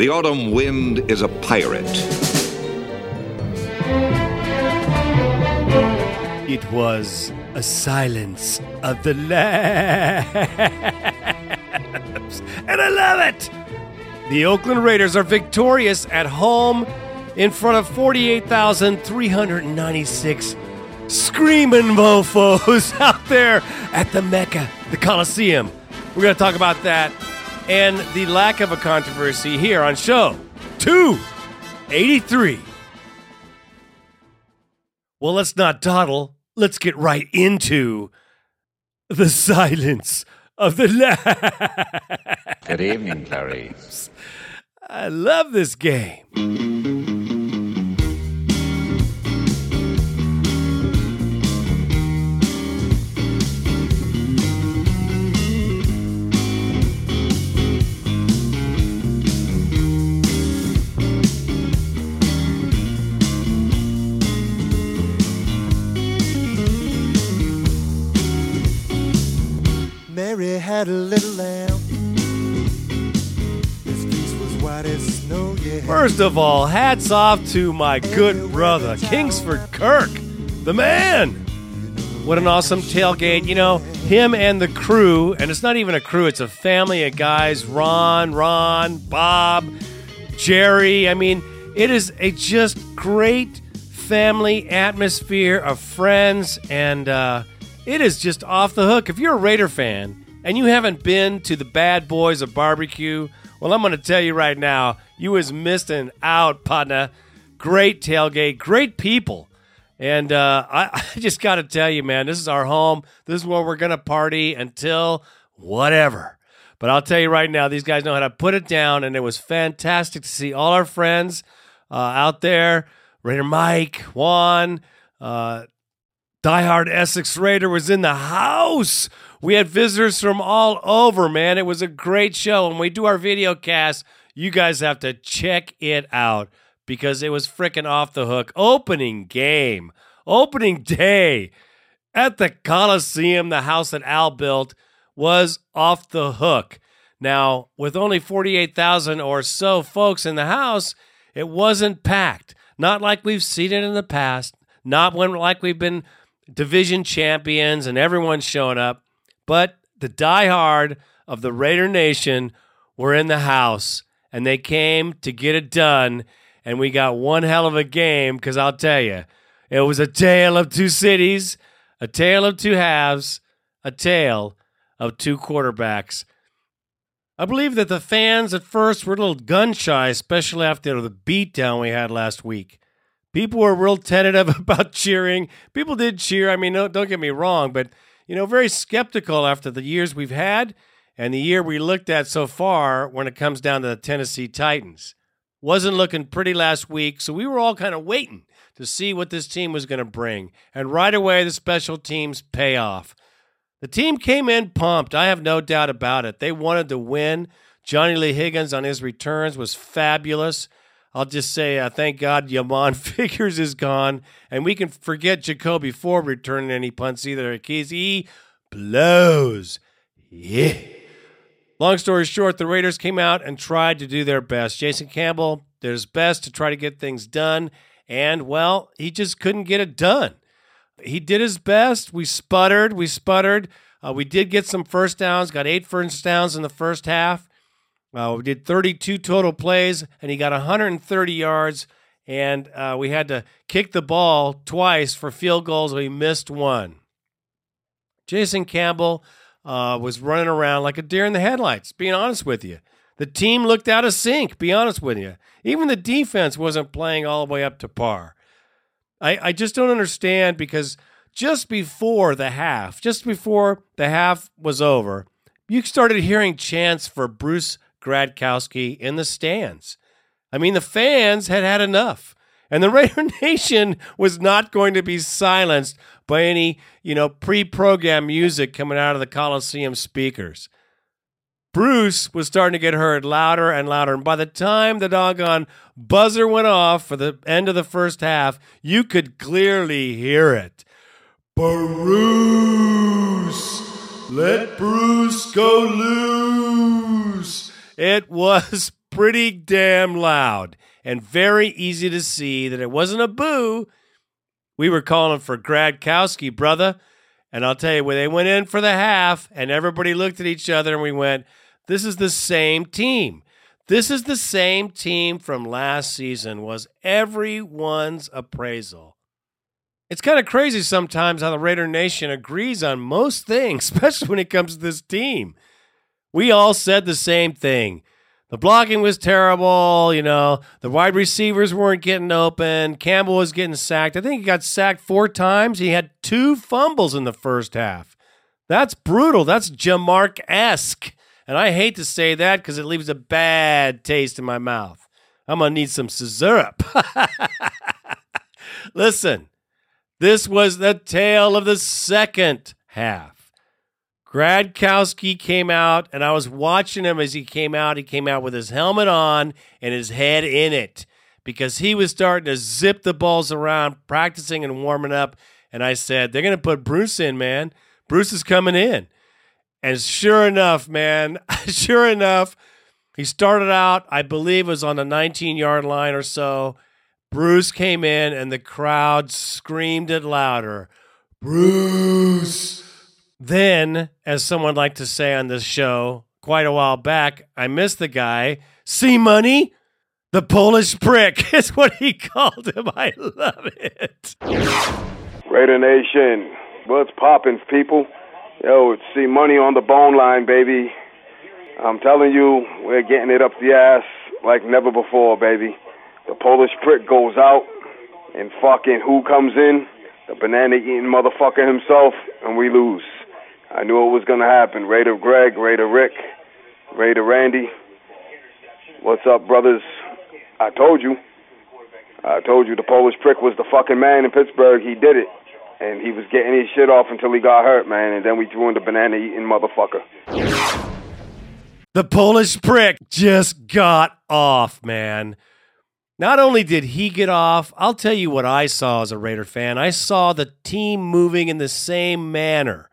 The autumn wind is a pirate. It was a silence of the lambs. And I love it! The Oakland Raiders are victorious at home in front of 48,396 screaming mofos out there at the Mecca, the Coliseum. We're going to talk about that and the lack of a controversy here on show 283. Well, let's not dawdle. Let's get right into the silence of the lambs. Good evening, Clarice. I love this game. Mary had a little lamb. His fleece was white as snow, yeah. First of all, hats off to my good brother, Kingsford Kirk, the man. What an awesome tailgate. You know, him and the crew, and it's not even a crew, it's a family of guys Ron, Ron, Bob, Jerry. I mean, it is a just great family atmosphere of friends, and uh, it is just off the hook. If you're a Raider fan and you haven't been to the Bad Boys of Barbecue, well, I'm going to tell you right now, you was missing out, partner. Great tailgate, great people. And uh, I, I just got to tell you, man, this is our home. This is where we're going to party until whatever. But I'll tell you right now, these guys know how to put it down, and it was fantastic to see all our friends uh, out there. Raider Mike, Juan, uh, Diehard Essex Raider was in the house. We had visitors from all over, man. It was a great show. When we do our video cast, you guys have to check it out because it was freaking off the hook. Opening game, opening day at the Coliseum, the house that Al built, was off the hook. Now, with only 48,000 or so folks in the house, it wasn't packed. Not like we've seen it in the past, not when like we've been division champions and everyone's showing up, but the diehard of the Raider Nation were in the house and they came to get it done. And we got one hell of a game because I'll tell you, it was a tale of two cities, a tale of two halves, a tale of two quarterbacks. I believe that the fans at first were a little gun shy, especially after the beatdown we had last week. People were real tentative about cheering. People did cheer. I mean, no, don't get me wrong, but you know, very skeptical after the years we've had and the year we looked at so far when it comes down to the Tennessee Titans. Wasn't looking pretty last week, so we were all kind of waiting to see what this team was going to bring. And right away, the special teams pay off. The team came in pumped. I have no doubt about it. They wanted to win. Johnny Lee Higgins on his returns was fabulous. I'll just say, uh, thank God Yaman Figures is gone, and we can forget Jacoby Ford returning any punts either because he blows. Yeah. Long story short, the Raiders came out and tried to do their best. Jason Campbell did his best to try to get things done, and well, he just couldn't get it done. He did his best. We sputtered. We sputtered. Uh, we did get some first downs, got eight first downs in the first half. Uh, we did 32 total plays, and he got 130 yards. And uh, we had to kick the ball twice for field goals. We missed one. Jason Campbell uh, was running around like a deer in the headlights, being honest with you. The team looked out of sync, be honest with you. Even the defense wasn't playing all the way up to par. I, I just don't understand because just before the half, just before the half was over, you started hearing chants for Bruce Gradkowski in the stands. I mean, the fans had had enough. And the Raider Nation was not going to be silenced by any, you know, pre-programmed music coming out of the Coliseum speakers. Bruce was starting to get heard louder and louder. And by the time the doggone buzzer went off for the end of the first half, you could clearly hear it. Bruce! Let Bruce go loose! It was pretty damn loud and very easy to see that it wasn't a boo. We were calling for Gradkowski, brother. And I'll tell you, when they went in for the half and everybody looked at each other and we went, this is the same team. This is the same team from last season, was everyone's appraisal. It's kind of crazy sometimes how the Raider Nation agrees on most things, especially when it comes to this team. We all said the same thing. The blocking was terrible. You know, the wide receivers weren't getting open. Campbell was getting sacked. I think he got sacked four times. He had two fumbles in the first half. That's brutal. That's Jamark esque. And I hate to say that because it leaves a bad taste in my mouth. I'm going to need some syrup. Listen, this was the tale of the second half. Gradkowski came out, and I was watching him as he came out. He came out with his helmet on and his head in it because he was starting to zip the balls around, practicing and warming up. And I said, They're going to put Bruce in, man. Bruce is coming in. And sure enough, man, sure enough, he started out, I believe was on the 19 yard line or so. Bruce came in, and the crowd screamed it louder Bruce! Then, as someone liked to say on this show quite a while back, I missed the guy. See money? The Polish prick is what he called him. I love it. Raider Nation, what's poppin', people? Yo, it's see money on the bone line, baby. I'm telling you, we're getting it up the ass like never before, baby. The Polish prick goes out, and fucking who comes in? The banana eating motherfucker himself, and we lose. I knew it was going to happen. Raider Greg, Raider Rick, Raider Randy. What's up, brothers? I told you. I told you the Polish prick was the fucking man in Pittsburgh. He did it. And he was getting his shit off until he got hurt, man. And then we threw in the banana eating motherfucker. The Polish prick just got off, man. Not only did he get off, I'll tell you what I saw as a Raider fan. I saw the team moving in the same manner.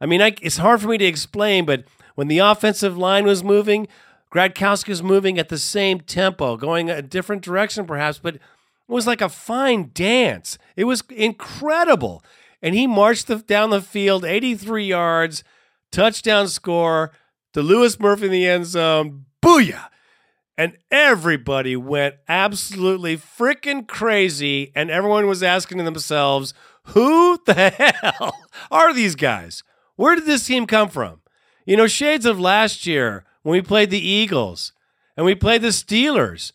I mean, I, it's hard for me to explain, but when the offensive line was moving, Gradkowski was moving at the same tempo, going a different direction perhaps, but it was like a fine dance. It was incredible. And he marched the, down the field 83 yards, touchdown score to Louis Murphy in the end zone. Booyah! And everybody went absolutely freaking crazy. And everyone was asking themselves, who the hell are these guys? Where did this team come from? You know, shades of last year when we played the Eagles and we played the Steelers.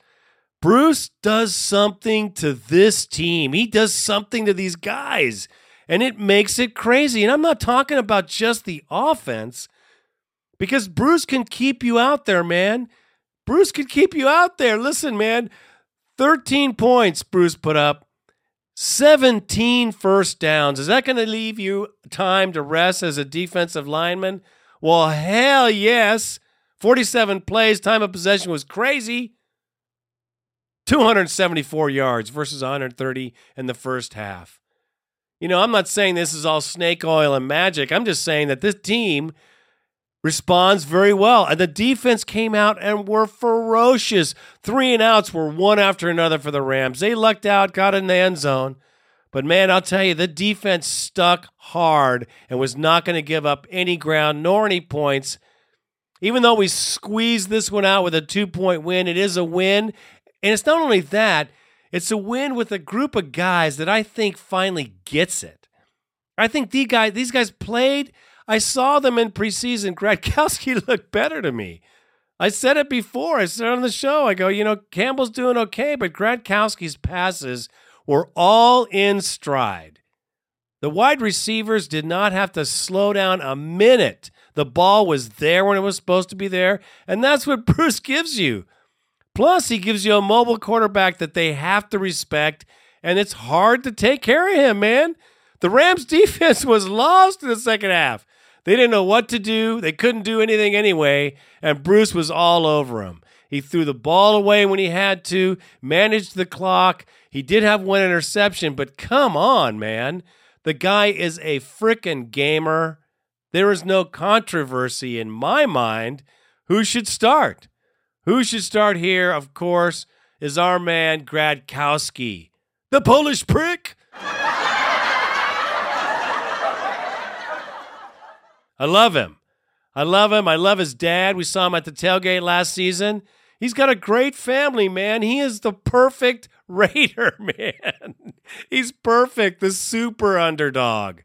Bruce does something to this team. He does something to these guys, and it makes it crazy. And I'm not talking about just the offense, because Bruce can keep you out there, man. Bruce can keep you out there. Listen, man, 13 points Bruce put up 17 first downs. Is that going to leave you time to rest as a defensive lineman? Well, hell yes. 47 plays, time of possession was crazy. 274 yards versus 130 in the first half. You know, I'm not saying this is all snake oil and magic. I'm just saying that this team responds very well. And the defense came out and were ferocious. Three and outs were one after another for the Rams. They lucked out, got in the end zone. But man, I'll tell you, the defense stuck hard and was not going to give up any ground nor any points. Even though we squeezed this one out with a two point win, it is a win. And it's not only that, it's a win with a group of guys that I think finally gets it. I think these guys, these guys played I saw them in preseason. Gradkowski looked better to me. I said it before. I said on the show, I go, you know, Campbell's doing okay, but Gradkowski's passes were all in stride. The wide receivers did not have to slow down a minute. The ball was there when it was supposed to be there, and that's what Bruce gives you. Plus, he gives you a mobile quarterback that they have to respect, and it's hard to take care of him, man. The Rams defense was lost in the second half. They didn't know what to do. They couldn't do anything anyway, and Bruce was all over him. He threw the ball away when he had to, managed the clock. He did have one interception, but come on, man. The guy is a frickin' gamer. There is no controversy in my mind who should start. Who should start here, of course, is our man Gradkowski, the Polish prick. I love him. I love him. I love his dad. We saw him at the tailgate last season. He's got a great family, man. He is the perfect Raider, man. He's perfect, the super underdog.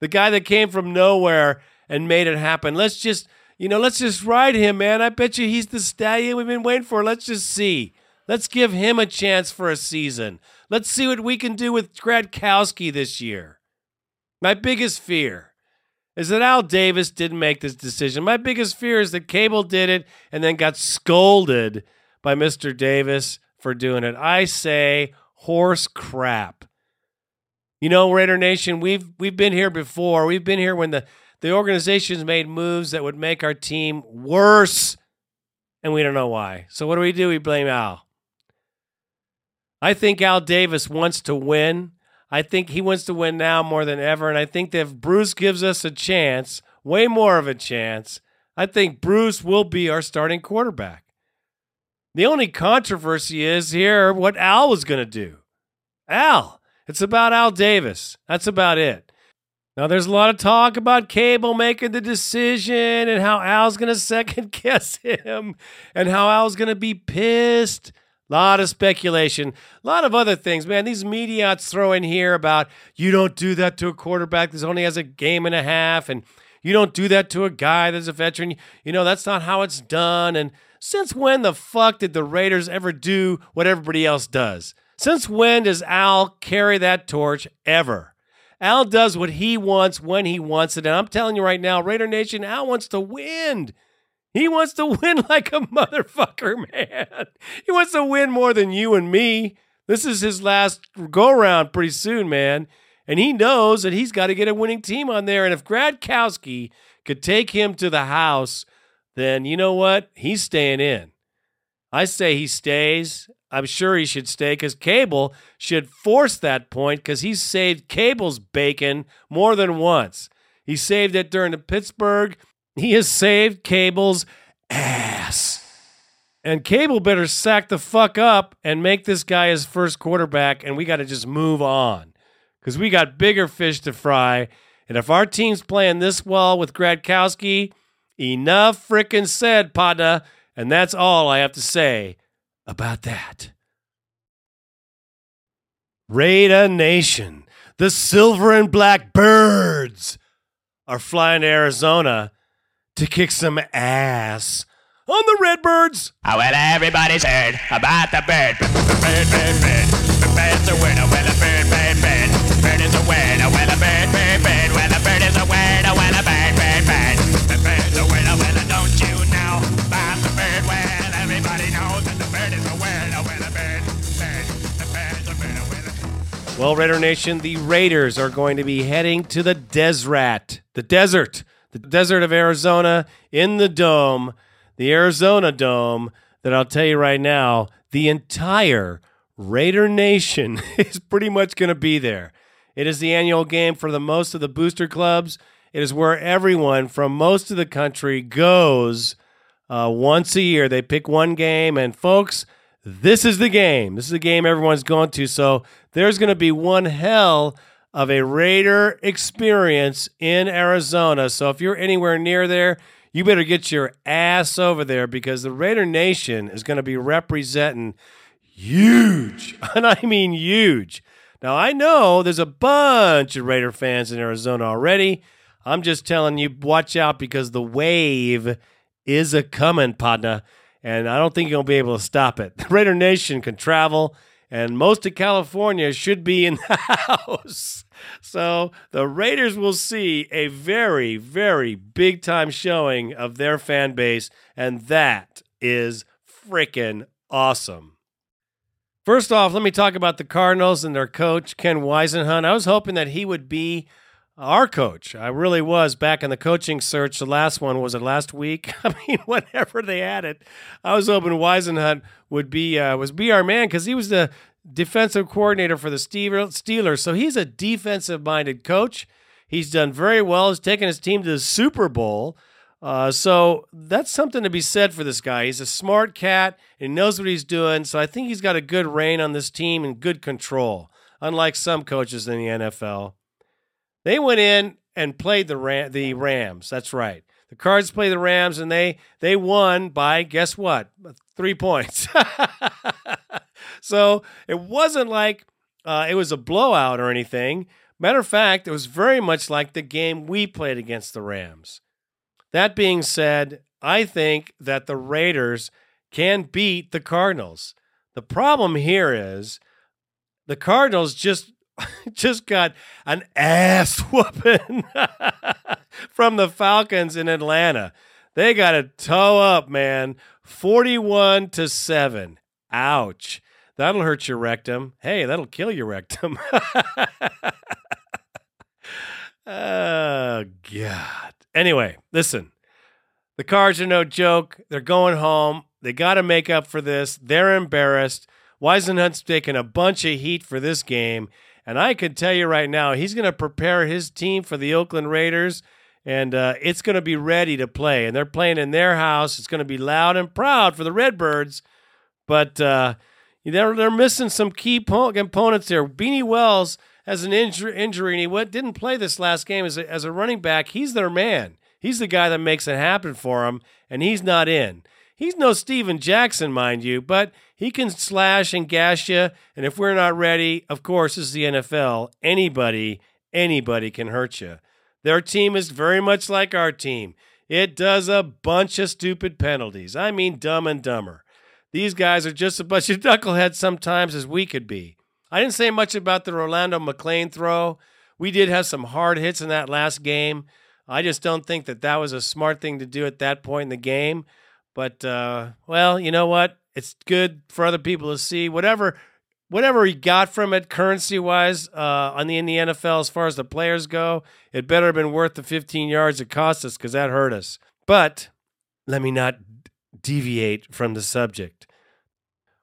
The guy that came from nowhere and made it happen. Let's just, you know, let's just ride him, man. I bet you he's the stallion we've been waiting for. Let's just see. Let's give him a chance for a season. Let's see what we can do with Gradkowski this year. My biggest fear is that Al Davis didn't make this decision. My biggest fear is that Cable did it and then got scolded by Mr. Davis for doing it. I say horse crap. You know, Raider Nation, we've we've been here before. We've been here when the the organizations made moves that would make our team worse, and we don't know why. So what do we do? We blame Al. I think Al Davis wants to win. I think he wants to win now more than ever. And I think that if Bruce gives us a chance, way more of a chance, I think Bruce will be our starting quarterback. The only controversy is here what Al was going to do. Al. It's about Al Davis. That's about it. Now, there's a lot of talk about Cable making the decision and how Al's going to second guess him and how Al's going to be pissed. A lot of speculation, a lot of other things, man. These mediats throw in here about you don't do that to a quarterback that only has a game and a half, and you don't do that to a guy that's a veteran. You know, that's not how it's done. And since when the fuck did the Raiders ever do what everybody else does? Since when does Al carry that torch ever? Al does what he wants when he wants it. And I'm telling you right now, Raider Nation, Al wants to win. He wants to win like a motherfucker, man. He wants to win more than you and me. This is his last go round pretty soon, man. And he knows that he's got to get a winning team on there. And if Gradkowski could take him to the house, then you know what? He's staying in. I say he stays. I'm sure he should stay because Cable should force that point because he saved Cable's bacon more than once. He saved it during the Pittsburgh he has saved Cable's ass. And Cable better sack the fuck up and make this guy his first quarterback, and we got to just move on because we got bigger fish to fry. And if our team's playing this well with Gradkowski, enough frickin' said, partner. And that's all I have to say about that. Raider Nation, the silver and black birds are flying to Arizona to kick some ass on the Redbirds. Oh, well, everybody's heard about the bird. Bird, bird, bird. The bird's a winner. Oh, well, a bird, bird, bird. Bird is a winner. Oh, well, a bird, bird, bird. Well, a bird is a winner. Oh, well, a bird, bird, bird. The bird's a winner. Well, uh, don't you know about the bird? Well, everybody knows that the bird is a winner. Well, a bird, bird. The bird's a winner. Well, uh. Well, Raider Nation, the Raiders are going to be heading to the desert, the desert, the desert of Arizona in the dome, the Arizona Dome. That I'll tell you right now, the entire Raider Nation is pretty much going to be there. It is the annual game for the most of the booster clubs. It is where everyone from most of the country goes uh, once a year. They pick one game, and folks, this is the game. This is the game everyone's going to. So there's going to be one hell of a Raider experience in Arizona. So if you're anywhere near there, you better get your ass over there because the Raider Nation is going to be representing huge. And I mean huge. Now, I know there's a bunch of Raider fans in Arizona already. I'm just telling you, watch out because the wave is a coming, partner. And I don't think you're going to be able to stop it. The Raider Nation can travel, and most of California should be in the house. So the Raiders will see a very, very big time showing of their fan base, and that is freaking awesome. First off, let me talk about the Cardinals and their coach, Ken Whisenhunt. I was hoping that he would be our coach. I really was back in the coaching search. The last one was it last week? I mean, whenever they had it, I was hoping Whisenhunt would be uh, was be our man because he was the defensive coordinator for the Steelers. So he's a defensive minded coach. He's done very well. He's taken his team to the Super Bowl. Uh, so that's something to be said for this guy. He's a smart cat and knows what he's doing. So I think he's got a good reign on this team and good control, unlike some coaches in the NFL. They went in and played the Ram- the Rams. That's right. The Cards played the Rams and they they won by guess what? Three points. so it wasn't like uh, it was a blowout or anything. Matter of fact, it was very much like the game we played against the Rams. That being said, I think that the Raiders can beat the Cardinals. The problem here is the Cardinals just just got an ass whooping from the Falcons in Atlanta. They got a toe up, man. 41 to 7. Ouch. That'll hurt your rectum. Hey, that'll kill your rectum. oh, God. Anyway, listen. The Cards are no joke. They're going home. They got to make up for this. They're embarrassed. Whisenhunt's taking a bunch of heat for this game. And I can tell you right now, he's going to prepare his team for the Oakland Raiders, and uh, it's going to be ready to play. And they're playing in their house. It's going to be loud and proud for the Redbirds. But uh, they're, they're missing some key components there. Beanie Wells has an injury, injury and he went, didn't play this last game as a, as a running back. He's their man. He's the guy that makes it happen for them, and he's not in. He's no Steven Jackson, mind you, but he can slash and gash you. And if we're not ready, of course, this is the NFL. Anybody, anybody can hurt you. Their team is very much like our team. It does a bunch of stupid penalties. I mean, dumb and dumber. These guys are just a bunch of knuckleheads sometimes as we could be. I didn't say much about the Rolando McClain throw. We did have some hard hits in that last game. I just don't think that that was a smart thing to do at that point in the game. But uh, well, you know what? It's good for other people to see whatever whatever he got from it currency wise uh, on the in the NFL as far as the players go. It better have been worth the 15 yards it cost us because that hurt us. But let me not deviate from the subject.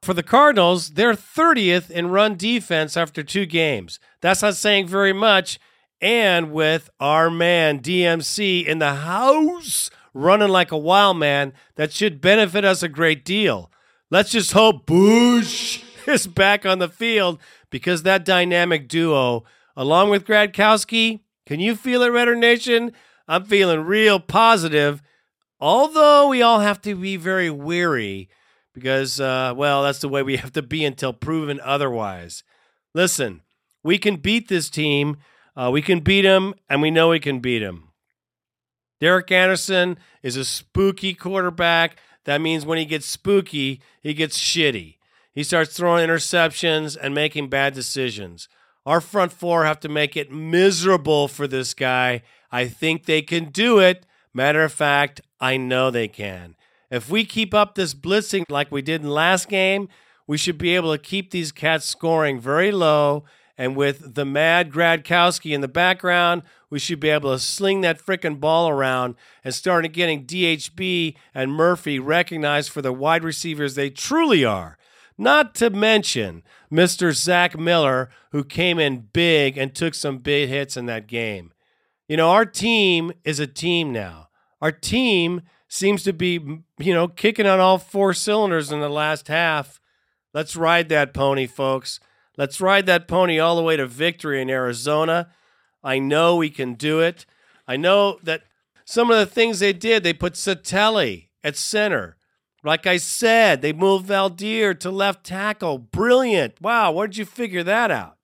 For the Cardinals, they're 30th in run defense after two games. That's not saying very much and with our man DMC in the house running like a wild man, that should benefit us a great deal. Let's just hope Bush is back on the field because that dynamic duo, along with Gradkowski, can you feel it, Redder Nation? I'm feeling real positive, although we all have to be very weary because, uh, well, that's the way we have to be until proven otherwise. Listen, we can beat this team uh, we can beat them, and we know we can beat them. Derek Anderson is a spooky quarterback. That means when he gets spooky, he gets shitty. He starts throwing interceptions and making bad decisions. Our front four have to make it miserable for this guy. I think they can do it. Matter of fact, I know they can. If we keep up this blitzing like we did in last game, we should be able to keep these cats scoring very low and with the mad Gradkowski in the background, we should be able to sling that frickin' ball around and start getting DHB and Murphy recognized for the wide receivers they truly are. Not to mention Mr. Zach Miller, who came in big and took some big hits in that game. You know, our team is a team now. Our team seems to be, you know, kicking on all four cylinders in the last half. Let's ride that pony, folks. Let's ride that pony all the way to victory in Arizona. I know we can do it. I know that some of the things they did, they put Satele at center. Like I said, they moved Veldheer to left tackle. Brilliant. Wow, where did you figure that out?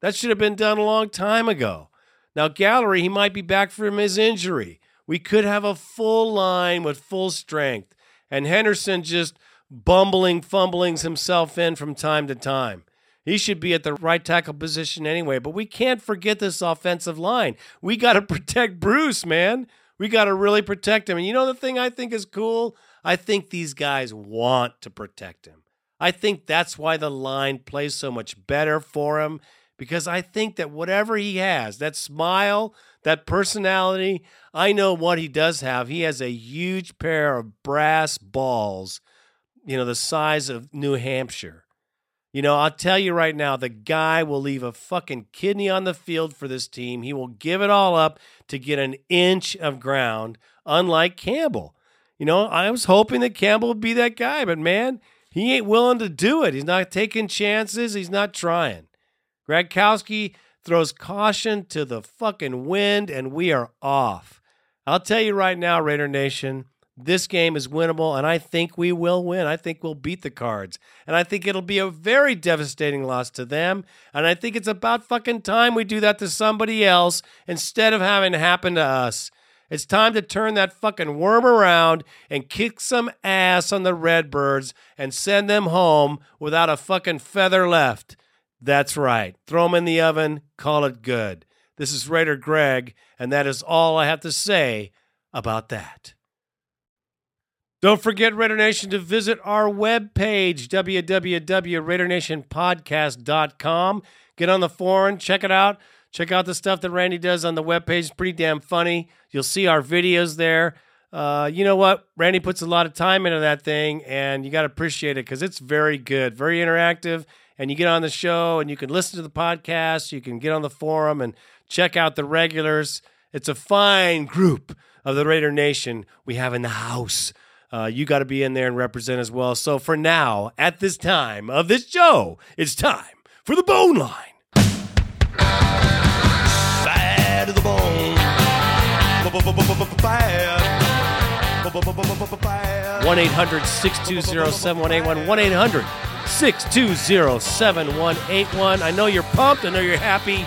That should have been done a long time ago. Now, Gallery, he might be back from his injury. We could have a full line with full strength. And Henderson just bumbling, fumblings himself in from time to time. He should be at the right tackle position anyway. But we can't forget this offensive line. We got to protect Bruce, man. We got to really protect him. And you know the thing I think is cool? I think these guys want to protect him. I think that's why the line plays so much better for him because I think that whatever he has, that smile, that personality, I know what he does have. He has a huge pair of brass balls, you know, the size of New Hampshire. You know, I'll tell you right now, the guy will leave a fucking kidney on the field for this team. He will give it all up to get an inch of ground unlike Campbell. You know, I was hoping that Campbell would be that guy, but man, he ain't willing to do it. He's not taking chances. He's not trying. Gradkowski throws caution to the fucking wind, and we are off. I'll tell you right now, Raider Nation, this game is winnable, and I think we will win. I think we'll beat the Cards. And I think it'll be a very devastating loss to them. And I think it's about fucking time we do that to somebody else instead of having it happen to us. It's time to turn that fucking worm around and kick some ass on the Redbirds and send them home without a fucking feather left. That's right. Throw them in the oven, call it good. This is Raider Greg, and that is all I have to say about that. Don't forget, Raider Nation, to visit our webpage, www.raidernationpodcast.com. Get on the forum, check it out. Check out the stuff that Randy does on the webpage. It's pretty damn funny. You'll see our videos there. Uh, you know what? Randy puts a lot of time into that thing, and you got to appreciate it because it's very good, very interactive. And you get on the show and you can listen to the podcast, you can get on the forum and check out the regulars. It's a fine group of the Raider Nation we have in the house. Uh, you got to be in there and represent as well. So for now, at this time of this show, it's time for the bone line. Bad to the bone. 1 800 620 7181. 1 800 620 7181. I know you're pumped. I know you're happy.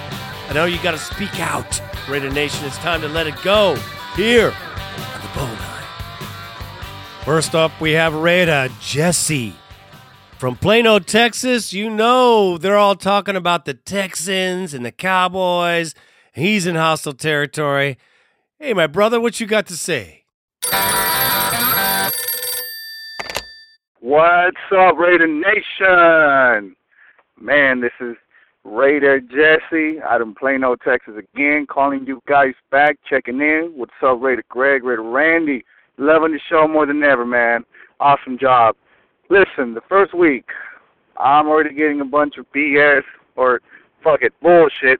I know you got to speak out. Raider Nation, it's time to let it go here on the Bone Line. First up, we have Raider Jesse from Plano, Texas. You know they're all talking about the Texans and the Cowboys. He's in hostile territory. Hey, my brother, what you got to say? What's up, Raider Nation? Man, this is Raider Jesse out in Plano, Texas again, calling you guys back, checking in. What's up, Raider Greg, Raider Randy? Loving the show more than ever, man. Awesome job. Listen, the first week, I'm already getting a bunch of BS or fuck it, bullshit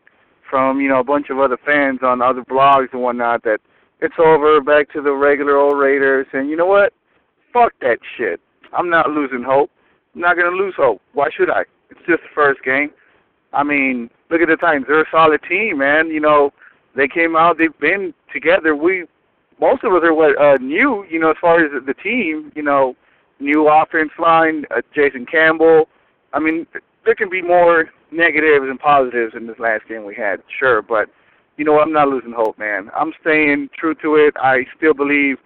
from, you know, a bunch of other fans on other blogs and whatnot that it's over, back to the regular old Raiders. And you know what? Fuck that shit. I'm not losing hope. I'm not going to lose hope. Why should I? It's just the first game. I mean, look at the Titans. They're a solid team, man. You know, they came out. They've been together. We, most of us are what uh, new. You know, as far as the team. You know, new offense line. Uh, Jason Campbell. I mean, there can be more negatives and positives in this last game we had, sure. But you know, I'm not losing hope, man. I'm staying true to it. I still believe.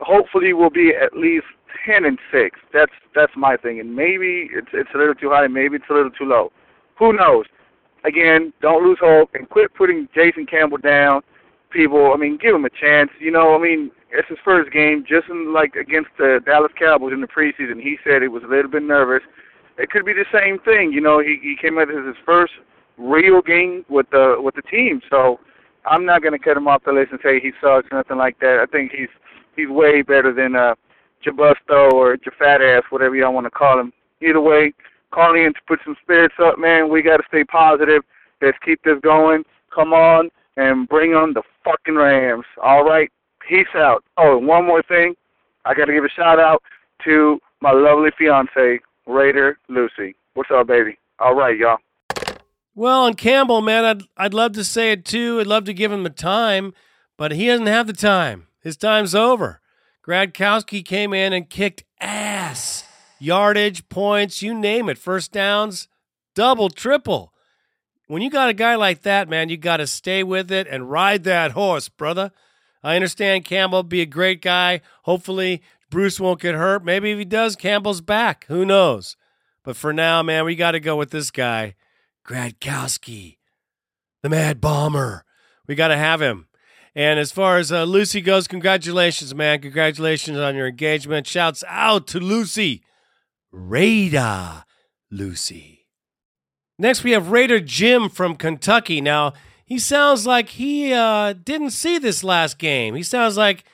Hopefully, we'll be at least ten and six. That's that's my thing. And maybe it's it's a little too high. Maybe it's a little too low. Who knows? Again, don't lose hope and quit putting Jason Campbell down. People, I mean, give him a chance. You know, I mean, it's his first game, just in, like against the Dallas Cowboys in the preseason. He said he was a little bit nervous. It could be the same thing. You know, he he came out as his first real game with the with the team. So I'm not going to cut him off the list and say he sucks nothing like that. I think he's he's way better than uh Jabusto or Jafat ass, whatever y'all want to call him. Either way, calling in to put some spirits up, man. We got to stay positive. Let's keep this going. Come on and bring on the fucking Rams. All right. Peace out. Oh, and one more thing. I got to give a shout out to my lovely fiance, Raider Lucy. What's up, baby? All right, y'all. Well, and Campbell, man, I'd I'd love to say it too. I'd love to give him the time, but he doesn't have the time. His time's over. Gradkowski came in and kicked ass. Yardage, points, you name it. First downs, double, triple. When you got a guy like that, man, you got to stay with it and ride that horse, brother. I understand Campbell be a great guy. Hopefully, Bruce won't get hurt. Maybe if he does, Campbell's back. Who knows? But for now, man, we got to go with this guy, Gradkowski, the Mad Bomber. We got to have him. And as far as uh, Lucy goes, congratulations, man. Congratulations on your engagement. Shouts out to Lucy. Raider Lucy. Next, we have Raider Jim from Kentucky. Now, he sounds like he uh, didn't see this last game. He sounds like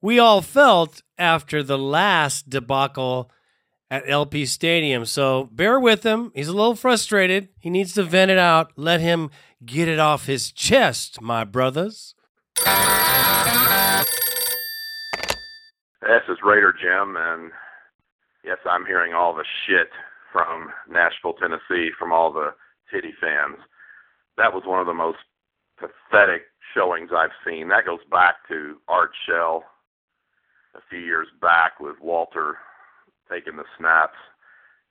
we all felt after the last debacle at LP Stadium. So bear with him. He's a little frustrated. He needs to vent it out. Let him get it off his chest, my brothers. This is Raider Jim, and yes, I'm hearing all the shit from Nashville, Tennessee, from all the Titty fans. That was one of the most pathetic showings I've seen. That goes back to Art Shell a few years back with Walter taking the snaps.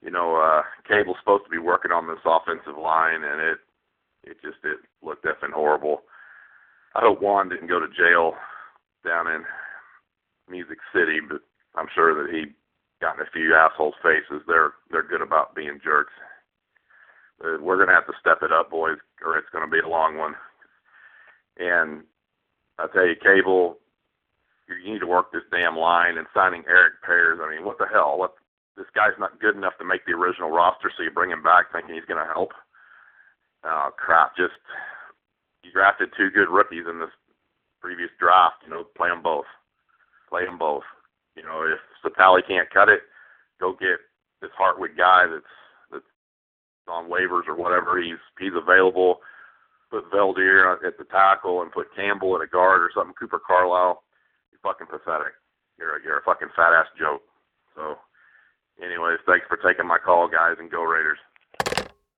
You know, uh Cable's supposed to be working on this offensive line and it it just it looked effing horrible. I hope Juan didn't go to jail down in Music City, but I'm sure that he got in a few assholes' faces. They're they're good about being jerks. Uh, we're gonna have to step it up, boys, or it's gonna be a long one. And I tell you, Cable, you need to work this damn line and signing Erik Pears. I mean, what the hell? What this guy's not good enough to make the original roster, so you bring him back thinking he's to help. Oh crap! Just you drafted two good rookies in this previous draft. You know, play them both. Play them both. You know, if Sapali can't cut it, go get this Hartwig guy that's that's on waivers or whatever. He's he's available. Put Veldheer at the tackle and put Campbell at a guard or something. Cooper Carlisle. You're fucking pathetic. You're a, you're a fucking fat ass joke. So anyways, thanks for taking my call, guys, and go Raiders.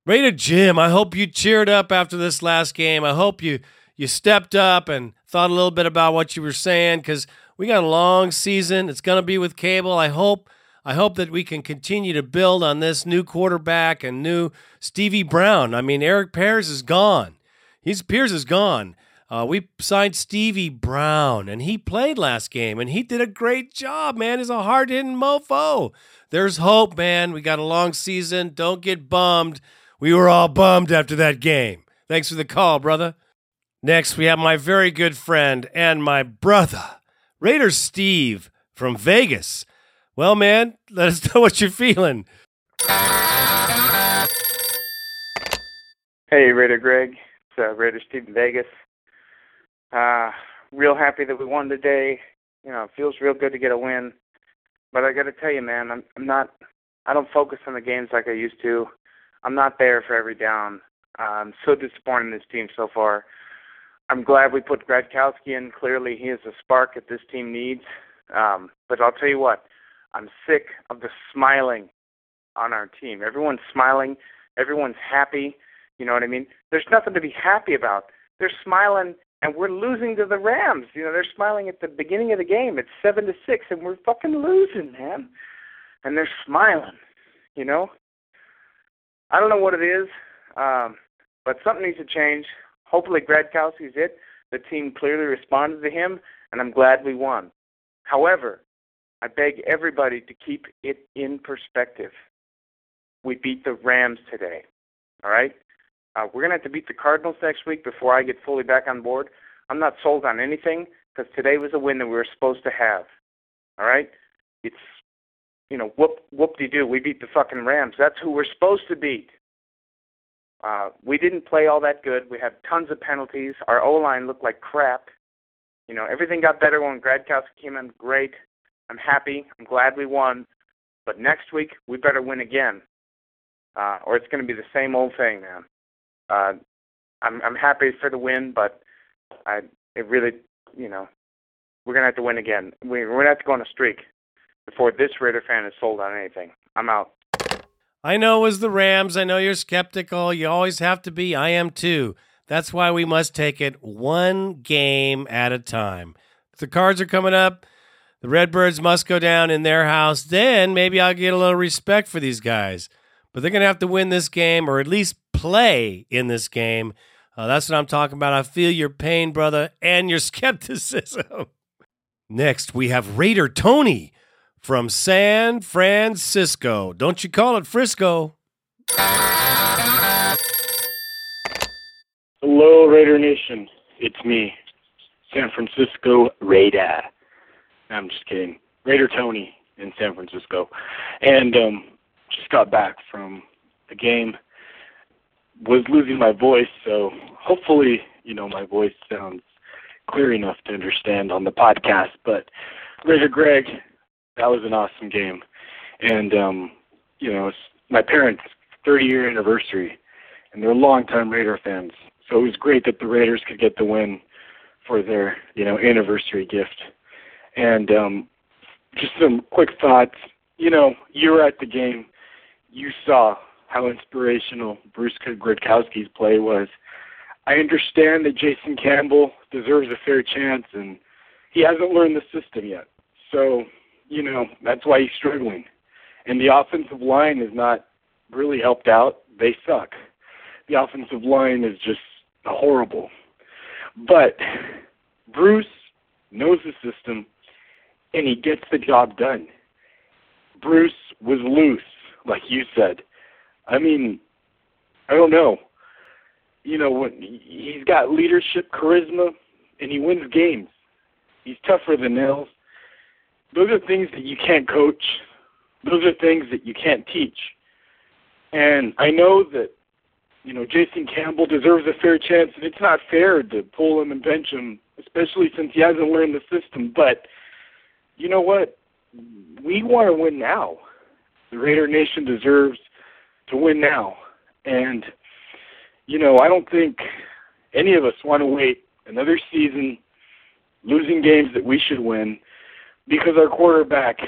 Raider Jim, I hope you cheered up after this last game. I hope you you stepped up and thought a little bit about what you were saying because we got a long season. It's going to be with Cable. I hope I hope that we can continue to build on this new quarterback and new Stevie Brown. I mean, Erik Pears is gone. He's Pears is gone. Uh, we signed Stevie Brown, and he played last game, and he did a great job, man. He's a hard hitting mofo. There's hope, man. We got a long season. Don't get bummed. We were all bummed after that game. Thanks for the call, brother. Next, we have my very good friend and my brother, Raider Steve from Vegas. Well, man, let us know what you're feeling. Hey, Raider Greg. It's uh, Raider Steve in Vegas. Uh, real happy that we won today. You know, it feels real good to get a win. But I got to tell you, man, I'm, I'm not. I don't focus on the games like I used to. I'm not there for every down. Uh, I'm so disappointed in this team so far. I'm glad we put Gradkowski in. Clearly, he is a spark that this team needs. Um, but I'll tell you what, I'm sick of the smiling on our team. Everyone's smiling. Everyone's happy. You know what I mean? There's nothing to be happy about. They're smiling, and we're losing to the Rams. You know, they're smiling at the beginning of the game. It's seven to six, and we're fucking losing, man. And they're smiling. You know. I don't know what it is, um, but something needs to change. Hopefully, Gradkowski's it. The team clearly responded to him, and I'm glad we won. However, I beg everybody to keep it in perspective. We beat the Rams today. All right? Uh, we're going to have to beat the Cardinals next week before I get fully back on board. I'm not sold on anything because today was a win that we were supposed to have. All right? It's, you know, whoop whoop de doo. We beat the fucking Rams. That's who we're supposed to beat. Uh, we didn't play all that good. We had tons of penalties. Our O line looked like crap. You know, everything got better when Gradkowski came in. Great. I'm happy. I'm glad we won. But next week we better win again, uh, or it's going to be the same old thing, man. Uh, I'm I'm happy for the win, but I it really, you know, we're gonna have to win again. We, we're gonna have to go on a streak before this Raider fan is sold on anything. I'm out. I know it was the Rams. I know you're skeptical. You always have to be. I am too. That's why we must take it one game at a time. If the cards are coming up, the Redbirds must go down in their house. Then maybe I'll get a little respect for these guys. But they're going to have to win this game or at least play in this game. Uh, that's what I'm talking about. I feel your pain, brother, and your skepticism. Next, we have Raider Tony from San Francisco. Don't you call it Frisco? Hello, Raider Nation. It's me, San Francisco Raider. I'm just kidding. Raider Tony in San Francisco. And um, just got back from the game. Was losing my voice, so hopefully, you know, my voice sounds clear enough to understand on the podcast. But Raider Greg, that was an awesome game. And um, you know, it's my parents' 30 year anniversary, and they're longtime Raider fans. So it was great that the Raiders could get the win for their, you know, anniversary gift. And um, just some quick thoughts. You know, you were at the game. You saw how inspirational Bruce Gradkowski's play was. I understand that Jason Campbell deserves a fair chance, and he hasn't learned the system yet. So, you know, that's why he's struggling. And the offensive line is not really helped out. They suck. The offensive line is just horrible. But Bruce knows the system, and he gets the job done. Bruce was loose, like you said. I mean, I don't know. You know, when he's got leadership, charisma, and he wins games. He's tougher than nails. Those are things that you can't coach. Those are things that you can't teach. And I know that, you know, Jason Campbell deserves a fair chance, and it's not fair to pull him and bench him, especially since he hasn't learned the system. But you know what? We want to win now. The Raider Nation deserves to win now. And, you know, I don't think any of us want to wait another season losing games that we should win because our quarterback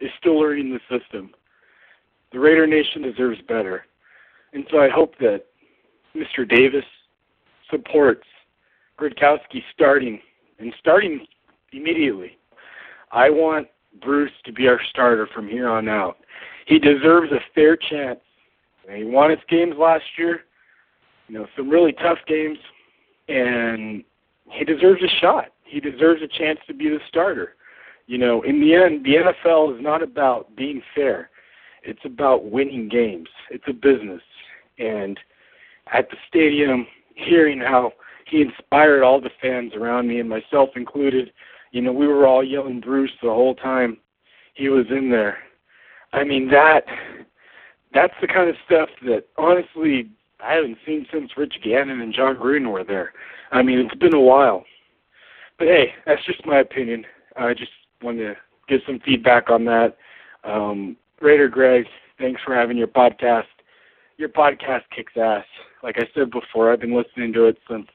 is still learning the system. The Raider Nation deserves better. And so I hope that Mr. Davis supports Gradkowski starting and starting immediately. I want Bruce to be our starter from here on out. He deserves a fair chance. He won his games last year, you know, some really tough games, and he deserves a shot. He deserves a chance to be the starter. You know, in the end, the NFL is not about being fair. It's about winning games. It's a business. And at the stadium, hearing how he inspired all the fans around me and myself included, you know, we were all yelling Bruce the whole time he was in there. I mean that that's the kind of stuff that honestly I haven't seen since Rich Gannon and Jon Gruden were there. I mean, it's been a while. But hey, that's just my opinion. I just wanted to give some feedback on that. Um, Raider Greg, thanks for having your podcast. Your podcast kicks ass. Like I said before, I've been listening to it since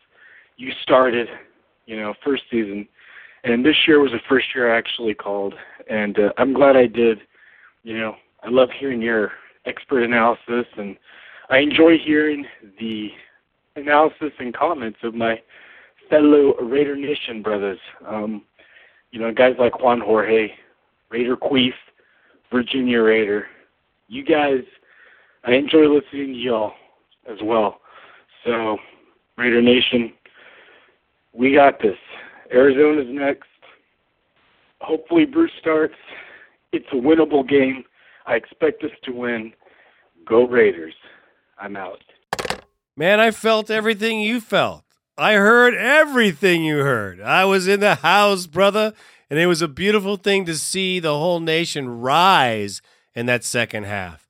you started, you know, first season. And this year was the first year I actually called. And uh, I'm glad I did. You know, I love hearing your expert analysis, and I enjoy hearing the analysis and comments of my fellow Raider Nation brothers. Um, you know, guys like Juan Jorge, Raider Queef, Virginia Raider. You guys, I enjoy listening to y'all as well. So, Raider Nation, we got this. Arizona's next. Hopefully, Bruce starts. It's a winnable game. I expect us to win. Go Raiders. I'm out. Man, I felt everything you felt. I heard everything you heard. I was in the house, brother, and it was a beautiful thing to see the whole nation rise in that second half.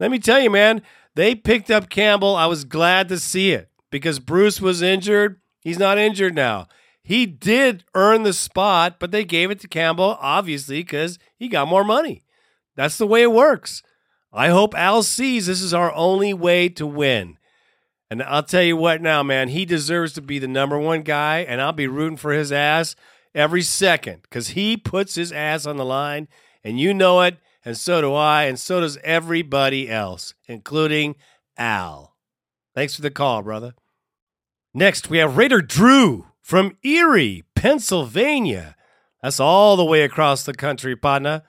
Let me tell you, man, they picked up Campbell. I was glad to see it because Bruce was injured. He's not injured now. He did earn the spot, but they gave it to Campbell, obviously, because he got more money. That's the way it works. I hope Al sees this is our only way to win. And I'll tell you what now, man, he deserves to be the number one guy, and I'll be rooting for his ass every second because he puts his ass on the line, and you know it, and so do I, and so does everybody else, including Al. Thanks for the call, brother. Next, we have Raider Drew from Erie, Pennsylvania. That's all the way across the country, partner.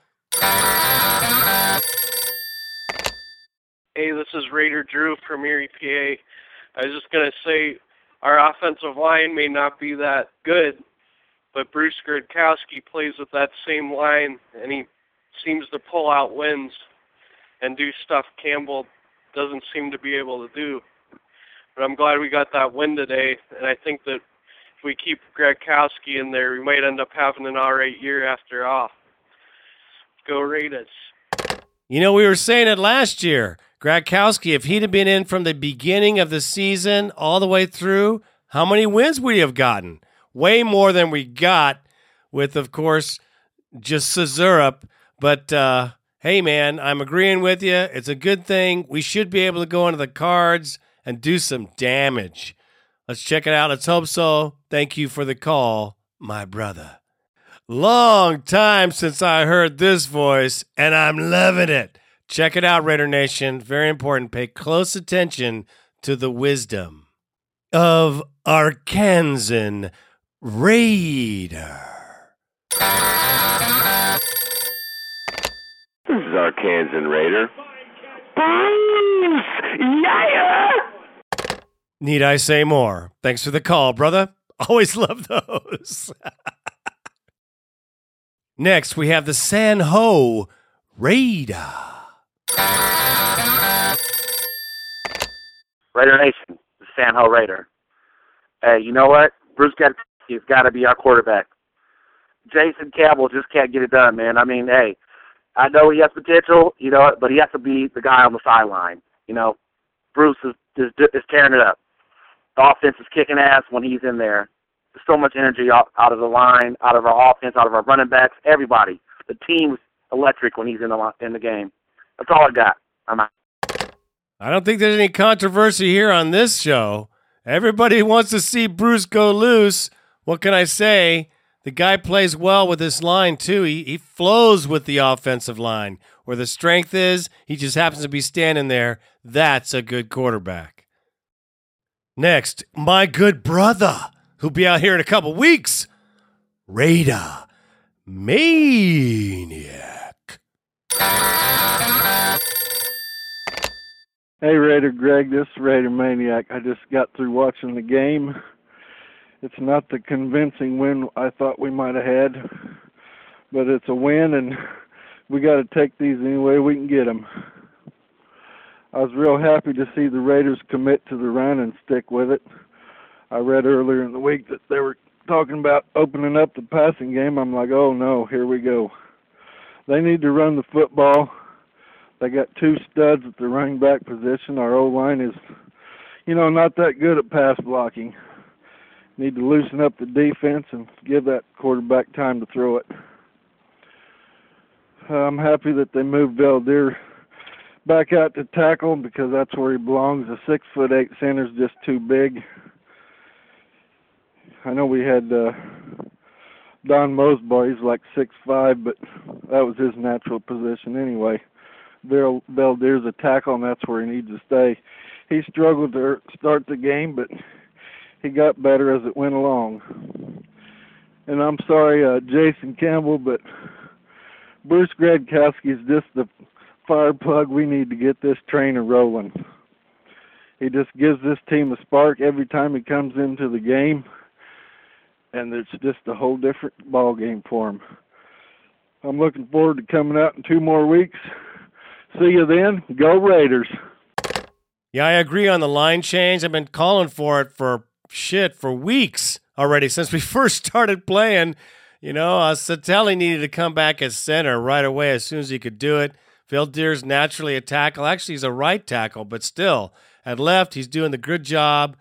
Hey, this is Raider Drew from Erie, PA. I was just to say our offensive line may not be that good, but Bruce Gradkowski plays with that same line, and he seems to pull out wins and do stuff Campbell doesn't seem to be able to do. But I'm glad we got that win today, and I think that if we keep Gradkowski in there, we might end up having an all right year after all. Go Raiders. You know, we were saying it last year. Gradkowski, if he'd have been in from the beginning of the season all the way through, how many wins would he have gotten? Way more than we got with, of course, just Cazurup. But uh, hey, man, I'm agreeing with you. It's a good thing. We should be able to go into the cards and do some damage. Let's check it out. Let's hope so. Thank you for the call, my brother. Long time since I heard this voice, and I'm loving it. Check it out, Raider Nation. Very important. Pay close attention to the wisdom of Arkansan Raider. This is Arkansan Raider. Bruce! Yeah! Need I say more? Thanks for the call, brother. Always love those. Next, we have the SanJo Raider. Raider Nation, the SanJo Raider. Hey, you know what? Bruce got he's got to be our quarterback. Jason Campbell just can't get it done, man. I mean, hey, I know he has potential, you know, but he has to be the guy on the sideline. You know, Bruce is is, is tearing it up. The offense is kicking ass when he's in there. There's so much energy out, out of the line, out of our offense, out of our running backs, everybody. The team's electric when he's in the in the game. That's all I got. I'm out. I don't think there's any controversy here on this show. Everybody wants to see Bruce go loose. What can I say? The guy plays well with this line, too. He, he flows with the offensive line. Where the strength is, he just happens to be standing there. That's a good quarterback. Next, my good brother, who'll be out here in a couple weeks, Raider Maniac. Hey Raider Greg, this is Raider Maniac. I just got through watching the game. It's not the convincing win I thought we might have had, but it's a win, and we got to take these any way we can get them. I was real happy to see the Raiders commit to the run and stick with it. I read earlier in the week that they were talking about opening up the passing game. I'm like, oh no, here we go. They need to run the football. They got two studs at the running back position. Our O line is, you know, not that good at pass blocking. Need to loosen up the defense and give that quarterback time to throw it. I'm happy that they moved Veldheer back out to tackle because that's where he belongs. A six foot eight center's just too big. I know we had uh, Don Mosebar. He's like six five, but that was his natural position anyway. Val Veldheer's a tackle, and that's where he needs to stay. He struggled to start the game, but he got better as it went along. And I'm sorry, uh, Jason Campbell, but Bruce Gradkowski is just the fire plug we need to get this trainer rolling. He just gives this team a spark every time he comes into the game, and it's just a whole different ball game for him. I'm looking forward to coming out in two more weeks. See you then. Go Raiders. Yeah, I agree on the line change. I've been calling for it for shit for weeks already since we first started playing. You know, uh, Satele needed to come back as center right away as soon as he could do it. Veldheer's naturally a tackle. Actually, he's a right tackle, but still, at left, he's doing the good job.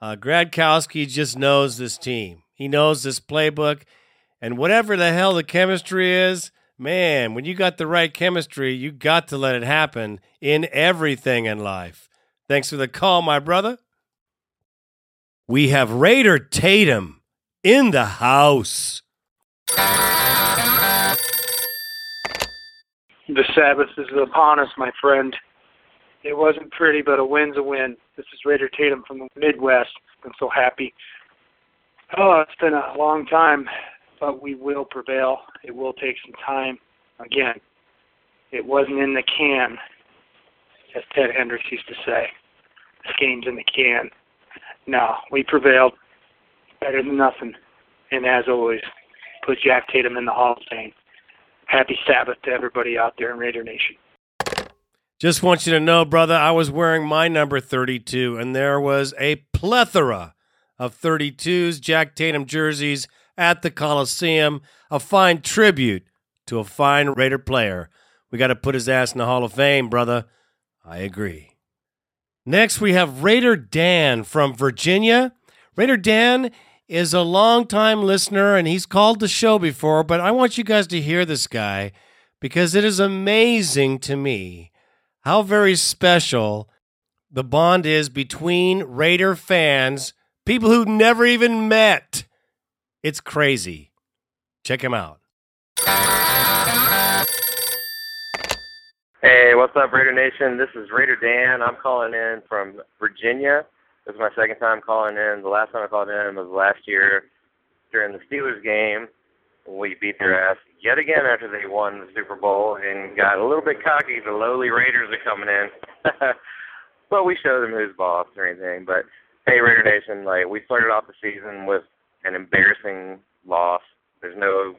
Uh, Gradkowski just knows this team. He knows this playbook. And whatever the hell the chemistry is, man, when you got the right chemistry, you got to let it happen in everything in life. Thanks for the call, my brother. We have Raider Tatum in the house. The Sabbath is upon us, my friend. It wasn't pretty, but a win's a win. This is Raider Tatum from the Midwest. I'm so happy. Oh, it's been a long time, but we will prevail. It will take some time. Again, it wasn't in the can, as Ted Hendricks used to say. This game's in the can. No, we prevailed. Better than nothing. And as always, put Jack Tatum in the Hall of Fame. Happy Sabbath to everybody out there in Raider Nation. Just want you to know, brother, I was wearing my number 32, and there was a plethora of 32s, Jack Tatum jerseys at the Coliseum. A fine tribute to a fine Raider player. We got to put his ass in the Hall of Fame, brother. I agree. Next, we have Raider Dan from Virginia. Raider Dan is a longtime listener and he's called the show before, but I want you guys to hear this guy because it is amazing to me how very special the bond is between Raider fans, people who never even met. It's crazy. Check him out. Hey, what's up, Raider Nation? This is Raider Dan. I'm calling in from Virginia. This is my second time calling in. The last time I called in was last year during the Steelers game. We beat their ass yet again after they won the Super Bowl and got a little bit cocky. The lowly Raiders are coming in. but we show them who's boss or anything. But hey, Raider Nation, like we started off the season with an embarrassing loss. There's no